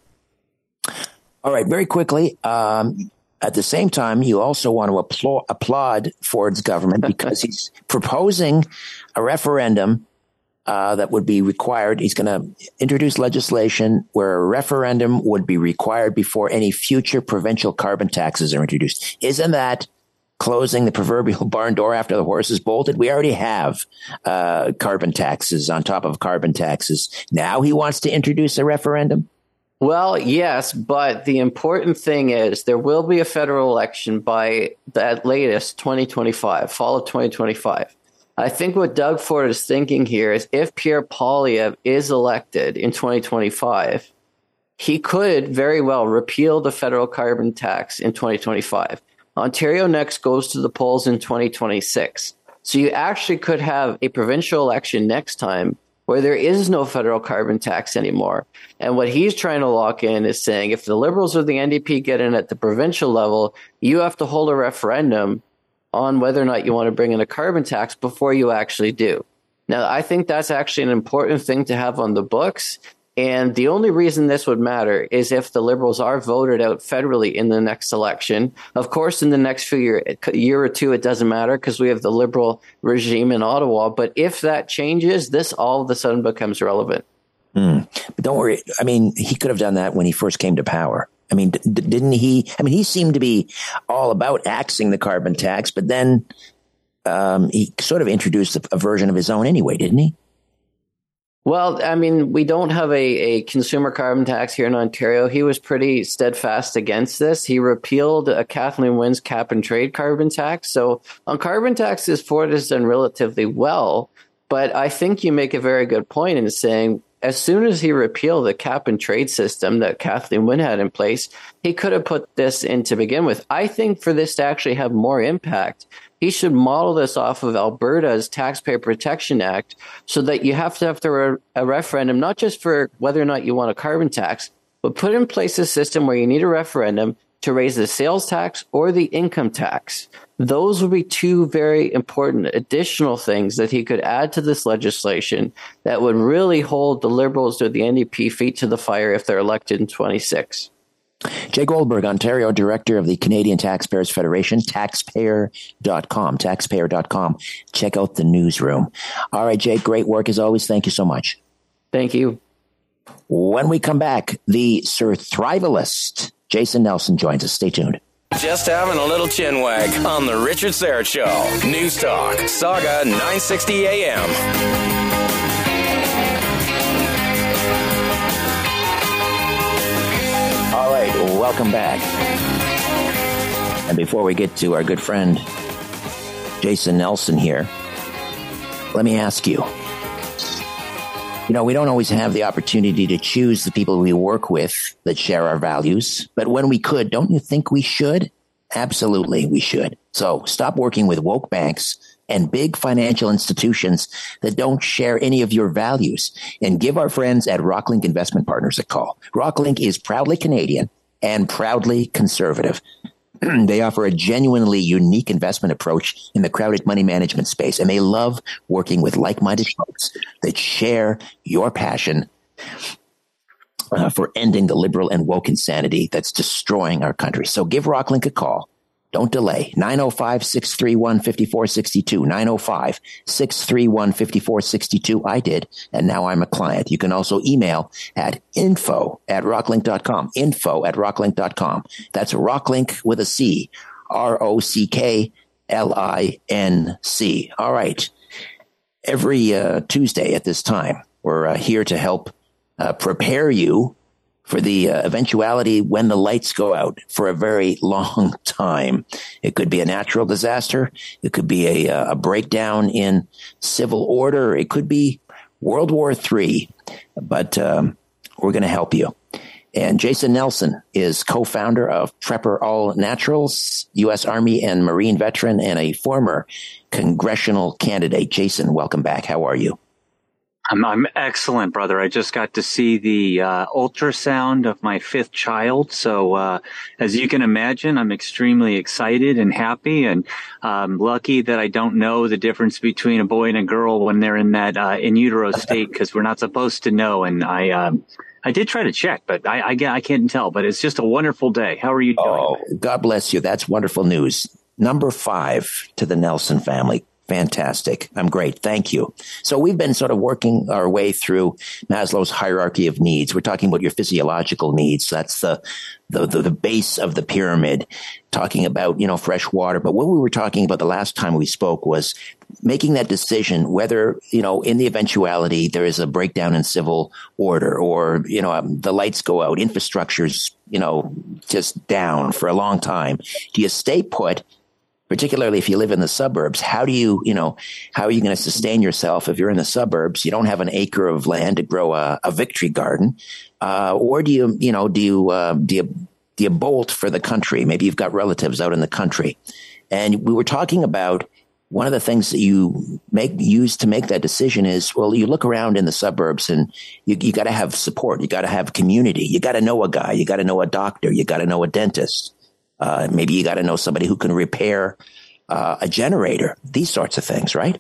All right, very quickly. Um, at the same time, you also want to applaud, applaud Ford's government because [laughs] he's proposing a referendum uh, that would be required. He's going to introduce legislation where a referendum would be required before any future provincial carbon taxes are introduced. Isn't that closing the proverbial [laughs] barn door after the horse is bolted. We already have uh, carbon taxes on top of carbon taxes. Now he wants to introduce a referendum. Well, yes, but the important thing is there will be a federal election by the latest 2025, fall of 2025. I think what Doug Ford is thinking here is if Pierre Poilievre is elected in 2025, he could very well repeal the federal carbon tax in 2025. Ontario next goes to the polls in 2026. So you actually could have a provincial election next time where there is no federal carbon tax anymore. And what he's trying to lock in is saying if the Liberals or the NDP get in at the provincial level, you have to hold a referendum on whether or not you want to bring in a carbon tax before you actually do. Now, I think that's actually an important thing to have on the books. And the only reason this would matter is if the Liberals are voted out federally in the next election. Of course, in the next few year, year or two, it doesn't matter because we have the Liberal regime in Ottawa. But if that changes, this all of a sudden becomes relevant. Mm. But don't worry. I mean, he could have done that when he first came to power. I mean, d- didn't he? I mean, he seemed to be all about axing the carbon tax, but then um, he sort of introduced a, a version of his own anyway, didn't he? Well, I mean, we don't have a, a consumer carbon tax here in Ontario. He was pretty steadfast against this. He repealed a Kathleen Wynne's cap and trade carbon tax. So on carbon taxes, Ford has done relatively well. But I think you make a very good point in saying as soon as he repealed the cap and trade system that Kathleen Wynne had in place, he could have put this in to begin with. I think for this to actually have more impact, he should model this off of Alberta's Taxpayer Protection Act so that you have to have a referendum, not just for whether or not you want a carbon tax, but put in place a system where you need a referendum to raise the sales tax or the income tax. Those would be two very important additional things that he could add to this legislation that would really hold the Liberals or the NDP feet to the fire if they're elected in 26. Jay Goldberg, Ontario Director of the Canadian Taxpayers Federation, taxpayer.com, taxpayer.com. Check out the newsroom. All right, Jay, great work as always. Thank you so much. Thank you. When we come back, the survivalist, Jason Nelson, joins us. Stay tuned. Just having a little chin wag on The Richard Syrett Show. News Talk, Sauga 960 AM. Right, welcome back. And before we get to our good friend Jason Nelson here, let me ask you. You know, we don't always have the opportunity to choose the people we work with that share our values, but when we could, don't you think we should? Absolutely, we should. So stop working with woke banks and big financial institutions that don't share any of your values and give our friends at Rocklinc Investment Partners a call. Rocklinc is proudly Canadian and proudly conservative. [clears throat] they offer a genuinely unique investment approach in the crowded money management space, and they love working with like-minded folks that share your passion uh, for ending the liberal and woke insanity that's destroying our country. So give Rocklinc a call. Don't delay. 905 631 5462. 905 631 5462. I did, and now I'm a client. You can also email at info at rocklinc.com. Info at rocklinc.com. That's rocklinc with a C. R O C K L I N C. All right. Every uh, Tuesday at this time, we're uh, here to help uh, prepare you for the uh, eventuality when the lights go out for a very [laughs] long time. It could be a natural disaster. It could be a, uh, a breakdown in civil order. It could be World War III. But um, we're going to help you. And Jason Nelson is co-founder of Prepper All Naturals, U.S. Army and Marine veteran, and a former congressional candidate. Jason, welcome back. How are you? I'm, I'm excellent, brother. I just got to see the uh, ultrasound of my fifth child. So, uh, as you can imagine, I'm extremely excited and happy and um, lucky that I don't know the difference between a boy and a girl when they're in that uh, in utero state because we're not supposed to know. And I, um, I did try to check, but I, I, I can't tell. But it's just a wonderful day. How are you doing? Oh, God bless you. That's wonderful news. Number five to the Nelson family. Fantastic. I'm great. Thank you. So we've been sort of working our way through Maslow's hierarchy of needs. We're talking about your physiological needs. That's the, the, the, the, base of the pyramid, talking about, you know, fresh water. But what we were talking about the last time we spoke was making that decision whether, you know, in the eventuality there is a breakdown in civil order or, you know, um, the lights go out, infrastructure's, you know, just down for a long time. Do you stay put? Particularly if you live in the suburbs, how do you, you know, how are you going to sustain yourself if you're in the suburbs? You don't have an acre of land to grow a, a victory garden, uh, or do you, you know, do you, uh, do you, do you bolt for the country? Maybe you've got relatives out in the country, and we were talking about one of the things that you make use to make that decision is well you look around in the suburbs and you, you got to have support. You got to have community. You got to know a guy. You got to know a doctor. You got to know a dentist uh, maybe you got to know somebody who can repair uh, a generator, these sorts of things, right?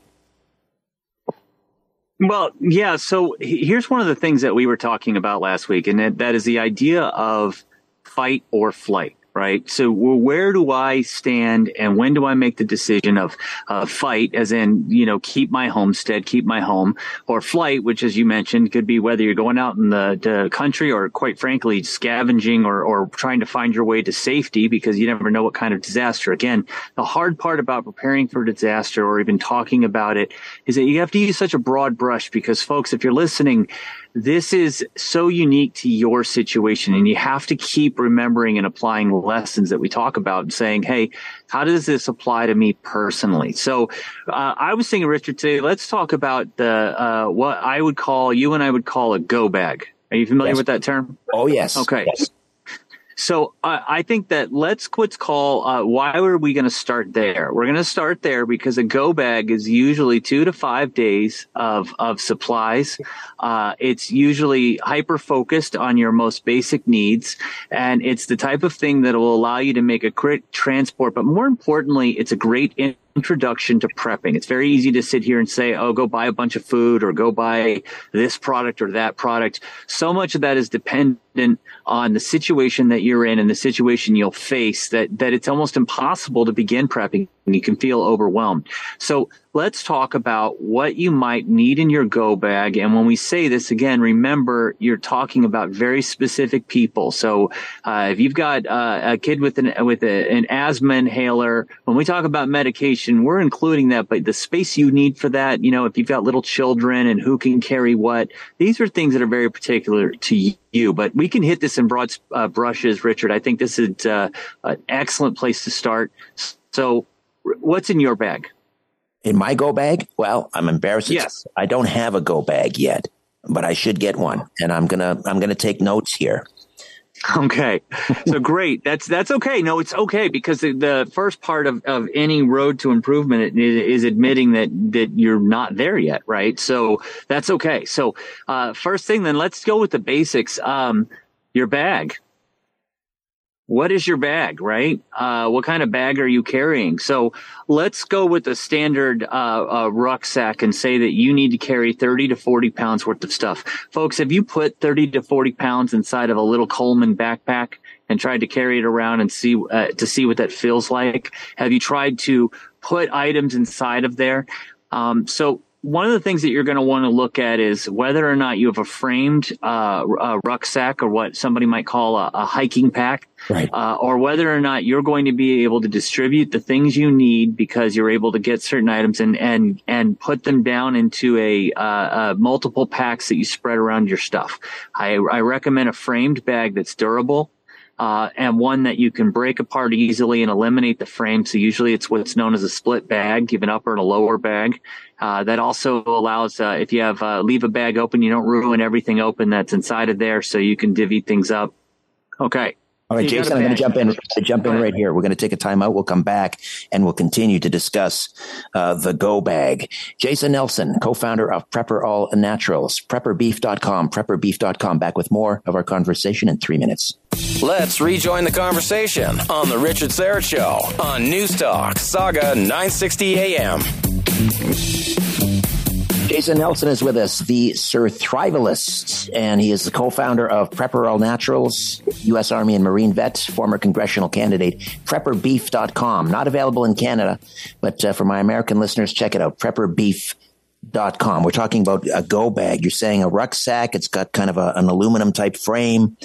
Well, yeah. So here's one of the things that we were talking about last week, and that, that is the idea of fight or flight right? So where do I stand and when do I make the decision of uh, fight, as in, you know, keep my homestead, keep my home, or flight, which, as you mentioned, could be whether you're going out in the, the country or quite frankly, scavenging or, or trying to find your way to safety because you never know what kind of disaster. Again, the hard part about preparing for disaster or even talking about it is that you have to use such a broad brush because folks, if you're listening, this is so unique to your situation and you have to keep remembering and applying lessons that we talk about and saying, Hey, how does this apply to me personally? So, uh, I was thinking, Richard, today, let's talk about the, uh, what I would call, you and I would call a go bag. Are you familiar yes. with that term? Oh, yes. Okay. Yes. So uh, I think that let's let's call. Uh, why are we going to start there? We're going to start there because a go bag is usually two to five days of of supplies. Uh, it's usually hyper focused on your most basic needs, and it's the type of thing that will allow you to make a quick transport. But more importantly, it's a great in- introduction to prepping. It's very easy to sit here and say, oh, go buy a bunch of food or go buy this product or that product. So much of that is dependent on the situation that you're in and the situation you'll face that, that it's almost impossible to begin prepping and you can feel overwhelmed. So let's talk about what you might need in your go bag. And when we say this again, remember you're talking about very specific people. So uh, if you've got uh, a kid with an with a, an asthma inhaler, when we talk about medication we're including that, but the space you need for that, you know, if you've got little children and who can carry what, these are things that are very particular to you. But we can hit this in broad uh, brushes, Richard. I think this is uh, an excellent place to start. So, what's in your bag? In my go bag? Well, I'm embarrassed. Yes. I don't have a go bag yet, but I should get one, and I'm gonna I'm gonna take notes here. Okay. So [laughs] great. That's that's okay. No, it's okay because the, the first part of, of any road to improvement is, is, admitting that that you're not there yet, right? So that's okay. So uh, first thing, then let's go with the basics. Um, your bag what is your bag, right? Uh, what kind of bag are you carrying? So let's go with the standard uh, uh, rucksack and say that you need to carry 30 to 40 pounds worth of stuff. Folks, have you put 30 to 40 pounds inside of a little Coleman backpack and tried to carry it around and see uh, to see what that feels like? Have you tried to put items inside of there? Um, so one of the things that you're going to want to look at is whether or not you have a framed uh, a rucksack or what somebody might call a, a hiking pack, right. uh, or whether or not you're going to be able to distribute the things you need because you're able to get certain items and and and put them down into a, uh, multiple packs that you spread around your stuff. I, I recommend a framed bag that's durable uh, and one that you can break apart easily and eliminate the frame. So usually it's what's known as a split bag. Have an upper and a lower bag. Uh, that also allows, uh, if you have, uh, leave a bag open, you don't ruin everything open that's inside of there. So you can divvy things up. Okay. All right, Jason, I'm going to jump in. Jump in right here. We're going to take a timeout. We'll come back and we'll continue to discuss uh, the Go Bag. Jason Nelson, co-founder of Prepper All Naturals, PrepperBeef.com, PrepperBeef.com. Back with more of our conversation in three minutes. Let's rejoin the conversation on the Richard Syrett Show on News Talk Sauga 960 AM. Jason Nelson is with us, the Surthrivalist, and he is the co-founder of Prepper All Naturals, U.S. Army and Marine vet, former congressional candidate, prepperbeef.com. Not available in Canada, but uh, for my American listeners, check it out, prepperbeef.com. We're talking about a go bag. You're saying a rucksack. It's got kind of a, an aluminum type frame.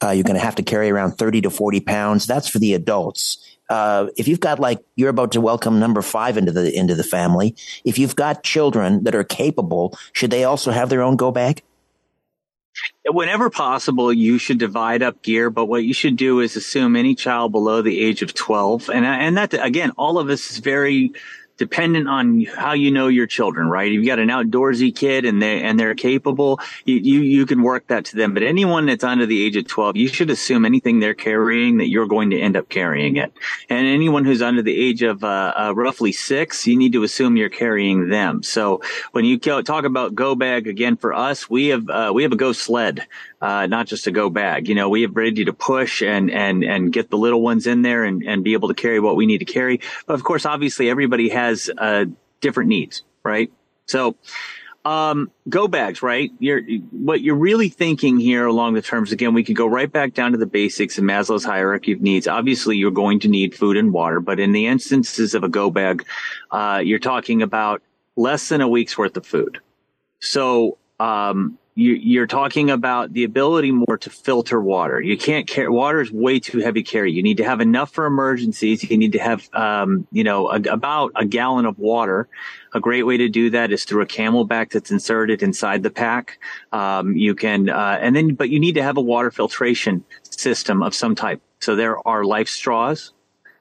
Uh, you're going to have to carry around 30 to 40 pounds. That's for the adults uh, if you've got like you're about to welcome number five into the into the family, if you've got children that are capable, should they also have their own go bag? Whenever possible, you should divide up gear, but what you should do is assume any child below the age of 12. And, and that, again, all of this is very dependent on how you know your children, right? If you've got an outdoorsy kid and they and they're capable, you, you, you can work that to them. But anyone that's under the age of 12, you should assume anything they're carrying that you're going to end up carrying it. And anyone who's under the age of uh, uh, roughly six, you need to assume you're carrying them. So when you talk about go bag again for us, we have uh, we have a go sled uh, not just a go bag. You know, we have ready to push and and and get the little ones in there and and be able to carry what we need to carry. But of course, obviously, everybody has uh, different needs, right? So. Um, go bags, right? You're, what you're really thinking here along the terms, again, we could go right back down to the basics in Maslow's hierarchy of needs. Obviously, you're going to need food and water, but in the instances of a go bag, uh, you're talking about less than a week's worth of food. So, um, you, are talking about the ability more to filter water. You can't carry water is way too heavy to carry. You need to have enough for emergencies. You need to have, um, you know, a, about a gallon of water. A great way to do that is through a CamelBak that's inserted inside the pack. Um, you can, uh, and then, but you need to have a water filtration system of some type. So there are life straws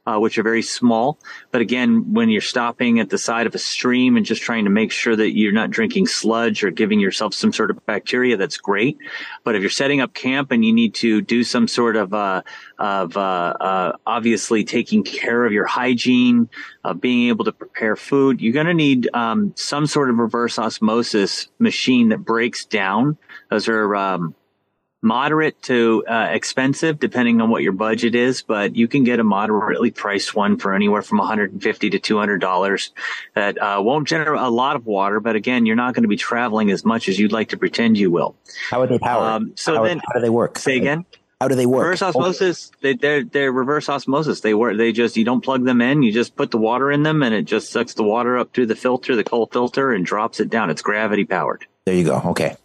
uh, which are very small. But again, when you're stopping at the side of a stream and just trying to make sure that you're not drinking sludge or giving yourself some sort of bacteria, that's great. But if you're setting up camp and you need to do some sort of, uh, of, uh, uh obviously taking care of your hygiene, of being able to prepare food, you're going to need, um, some sort of reverse osmosis machine that breaks down. Those are, um, moderate to uh, expensive, depending on what your budget is. But you can get a moderately priced one for anywhere from 150 to 200 dollars. That uh, won't generate a lot of water, but again, you're not going to be traveling as much as you'd like to pretend you will. How are they powered? Um, so how, then, how do they work? Say again. How do they work? Reverse osmosis. They, they're they're reverse osmosis. They work. They just you don't plug them in. You just put the water in them, and it just sucks the water up through the filter, the coal filter, and drops it down. It's gravity powered. There you go. Okay.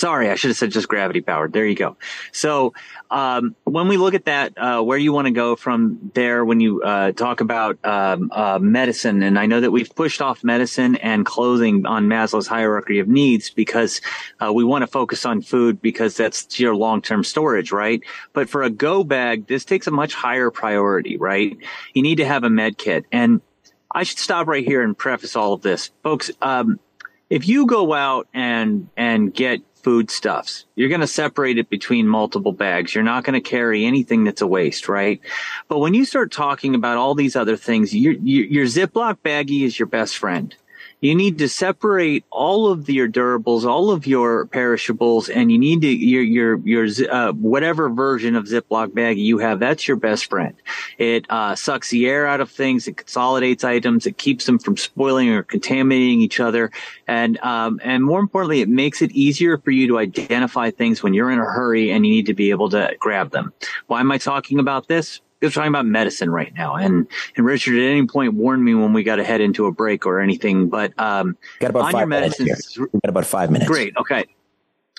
Sorry, I should have said just gravity powered. There you go. So um, when we look at that, uh, where you want to go from there when you uh, talk about um, uh, medicine, and I know that we've pushed off medicine and clothing on Maslow's hierarchy of needs because uh, we want to focus on food because that's your long term storage, right? But for a go bag, this takes a much higher priority, right? You need to have a med kit. And I should stop right here and preface all of this. Folks, um, if you go out and and get foodstuffs. You're going to separate it between multiple bags. You're not going to carry anything that's a waste, right? But when you start talking about all these other things, your, your, your Ziploc baggie is your best friend you need to separate all of your durables, all of your perishables, and you need to your your your uh, whatever version of Ziploc bag you have. That's your best friend. It uh, sucks the air out of things. It consolidates items. It keeps them from spoiling or contaminating each other, and um, and more importantly, it makes it easier for you to identify things when you're in a hurry and you need to be able to grab them. Why am I talking about this? We're talking about medicine right now. And, and Richard at any point warned me when we got to head into a break or anything, but, um, got about five minutes here. got about five minutes. Great. Okay.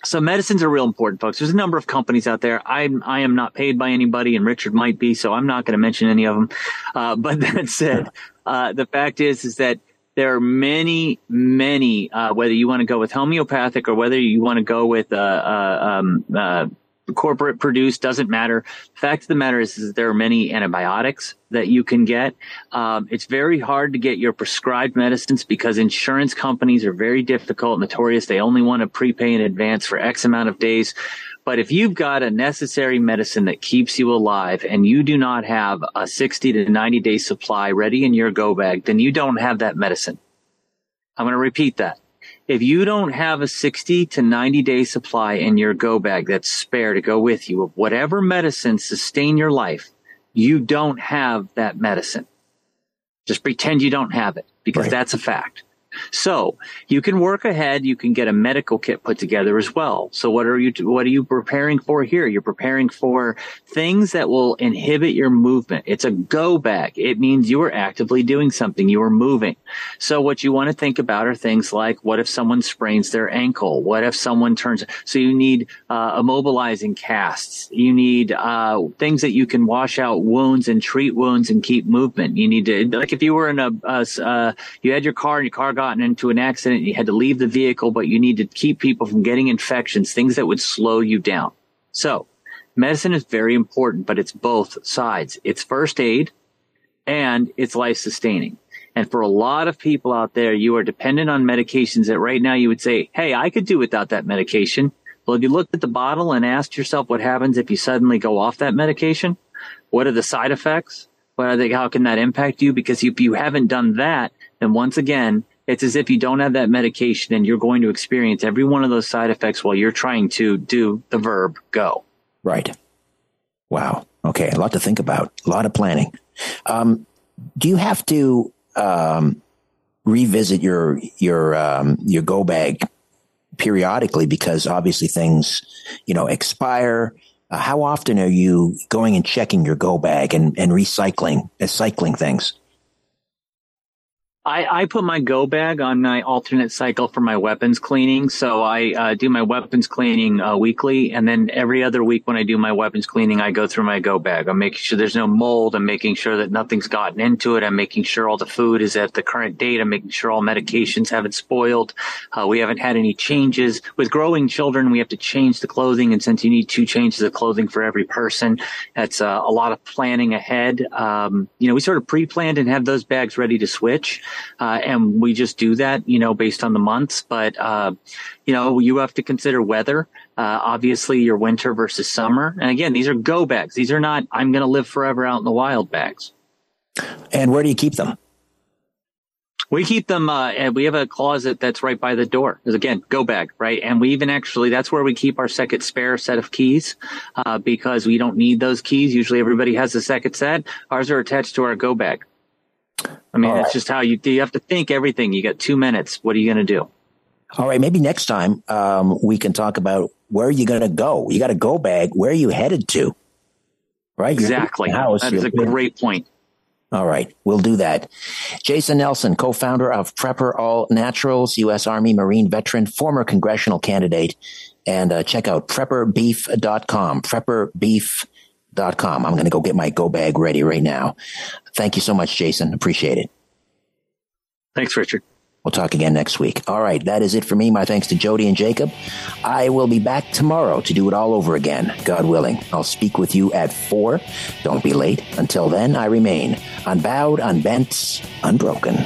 So medicines are real important, folks. There's a number of companies out there. I'm, I am not paid by anybody and Richard might be, so I'm not going to mention any of them. Uh, but [laughs] that said, uh, the fact is, is that there are many, many, uh, whether you want to go with homeopathic or whether you want to go with, uh, uh, um, uh, corporate produced doesn't matter. Fact of the matter is, is there are many antibiotics that you can get. Um, it's very hard to get your prescribed medicines because insurance companies are very difficult, notorious. They only want to prepay in advance for X amount of days. But if you've got a necessary medicine that keeps you alive and you do not have a 60 to 90 day supply ready in your go bag, then you don't have that medicine. I'm going to repeat that if you don't have a 60 to 90 day supply in your go bag that's spare to go with you of whatever medicine sustain your life, you don't have that medicine. Just pretend you don't have it because right. that's a fact. So you can work ahead. You can get a medical kit put together as well. So what are you, what are you preparing for here? You're preparing for things that will inhibit your movement. It's a go bag. It means you are actively doing something. You are moving. So what you want to think about are things like what if someone sprains their ankle? What if someone turns, so you need, uh, immobilizing casts. You need, uh, things that you can wash out wounds and treat wounds and keep movement. You need to, like if you were in a, uh, you had your car and your car got gotten into an accident, you had to leave the vehicle, but you need to keep people from getting infections, things that would slow you down. So medicine is very important, but it's both sides. It's first aid and it's life sustaining. And for a lot of people out there, you are dependent on medications that right now you would say, Hey, I could do without that medication. Well, if you looked at the bottle and asked yourself what happens if you suddenly go off that medication, what are the side effects? What are they, how can that impact you? Because if you haven't done that, then once again, it's as if you don't have that medication and you're going to experience every one of those side effects while you're trying to do the verb go. Right. Wow. Okay. A lot to think about, a lot of planning. Um, do you have to um, revisit your your um, your go bag periodically because obviously things you know expire? Uh, how often are you going and checking your go bag and, and recycling, uh, cycling things? I, I put my go bag on my alternate cycle for my weapons cleaning. So I uh, do my weapons cleaning uh, weekly. And then every other week when I do my weapons cleaning, I go through my go bag. I'm making sure there's no mold. I'm making sure that nothing's gotten into it. I'm making sure all the food is at the current date. I'm making sure all medications haven't spoiled. Uh, we haven't had any changes. With growing children, we have to change the clothing. And since you need two changes of clothing for every person, that's uh, a lot of planning ahead. Um, you know, we sort of pre-planned and have those bags ready to switch. Uh, and we just do that, you know, based on the months. But, uh, you know, you have to consider weather. Uh, obviously your winter versus summer. And again, these are go bags. These are not, I'm going to live forever out in the wild bags. And where do you keep them? We keep them, uh, and we have a closet that's right by the door. Because again, go bag, right? And we even actually, that's where we keep our second spare set of keys, uh, because we don't need those keys. Usually everybody has a second set. Ours are attached to our go bag. I mean, All it's right. just how you do. you have to think everything. You got two minutes. What are you going to do? All right, maybe next time um, we can talk about where are you going to go. You got a go bag. Where are you headed to? Right, exactly. House, that is a great point. All right, we'll do that. Jason Nelson, co-founder of Prepper All Naturals, U.S. Army Marine veteran, former congressional candidate, and uh, check out prepperbeef.com. Prepperbeef.com. I'm going to go get my go bag ready right now. Thank you so much, Jason. Appreciate it. Thanks, Richard. We'll talk again next week. All right, that is it for me. My thanks to Jody and Jacob. I will be back tomorrow to do it all over again, God willing. I'll speak with you at four. Don't be late. Until then, I remain unbowed, unbent, unbroken.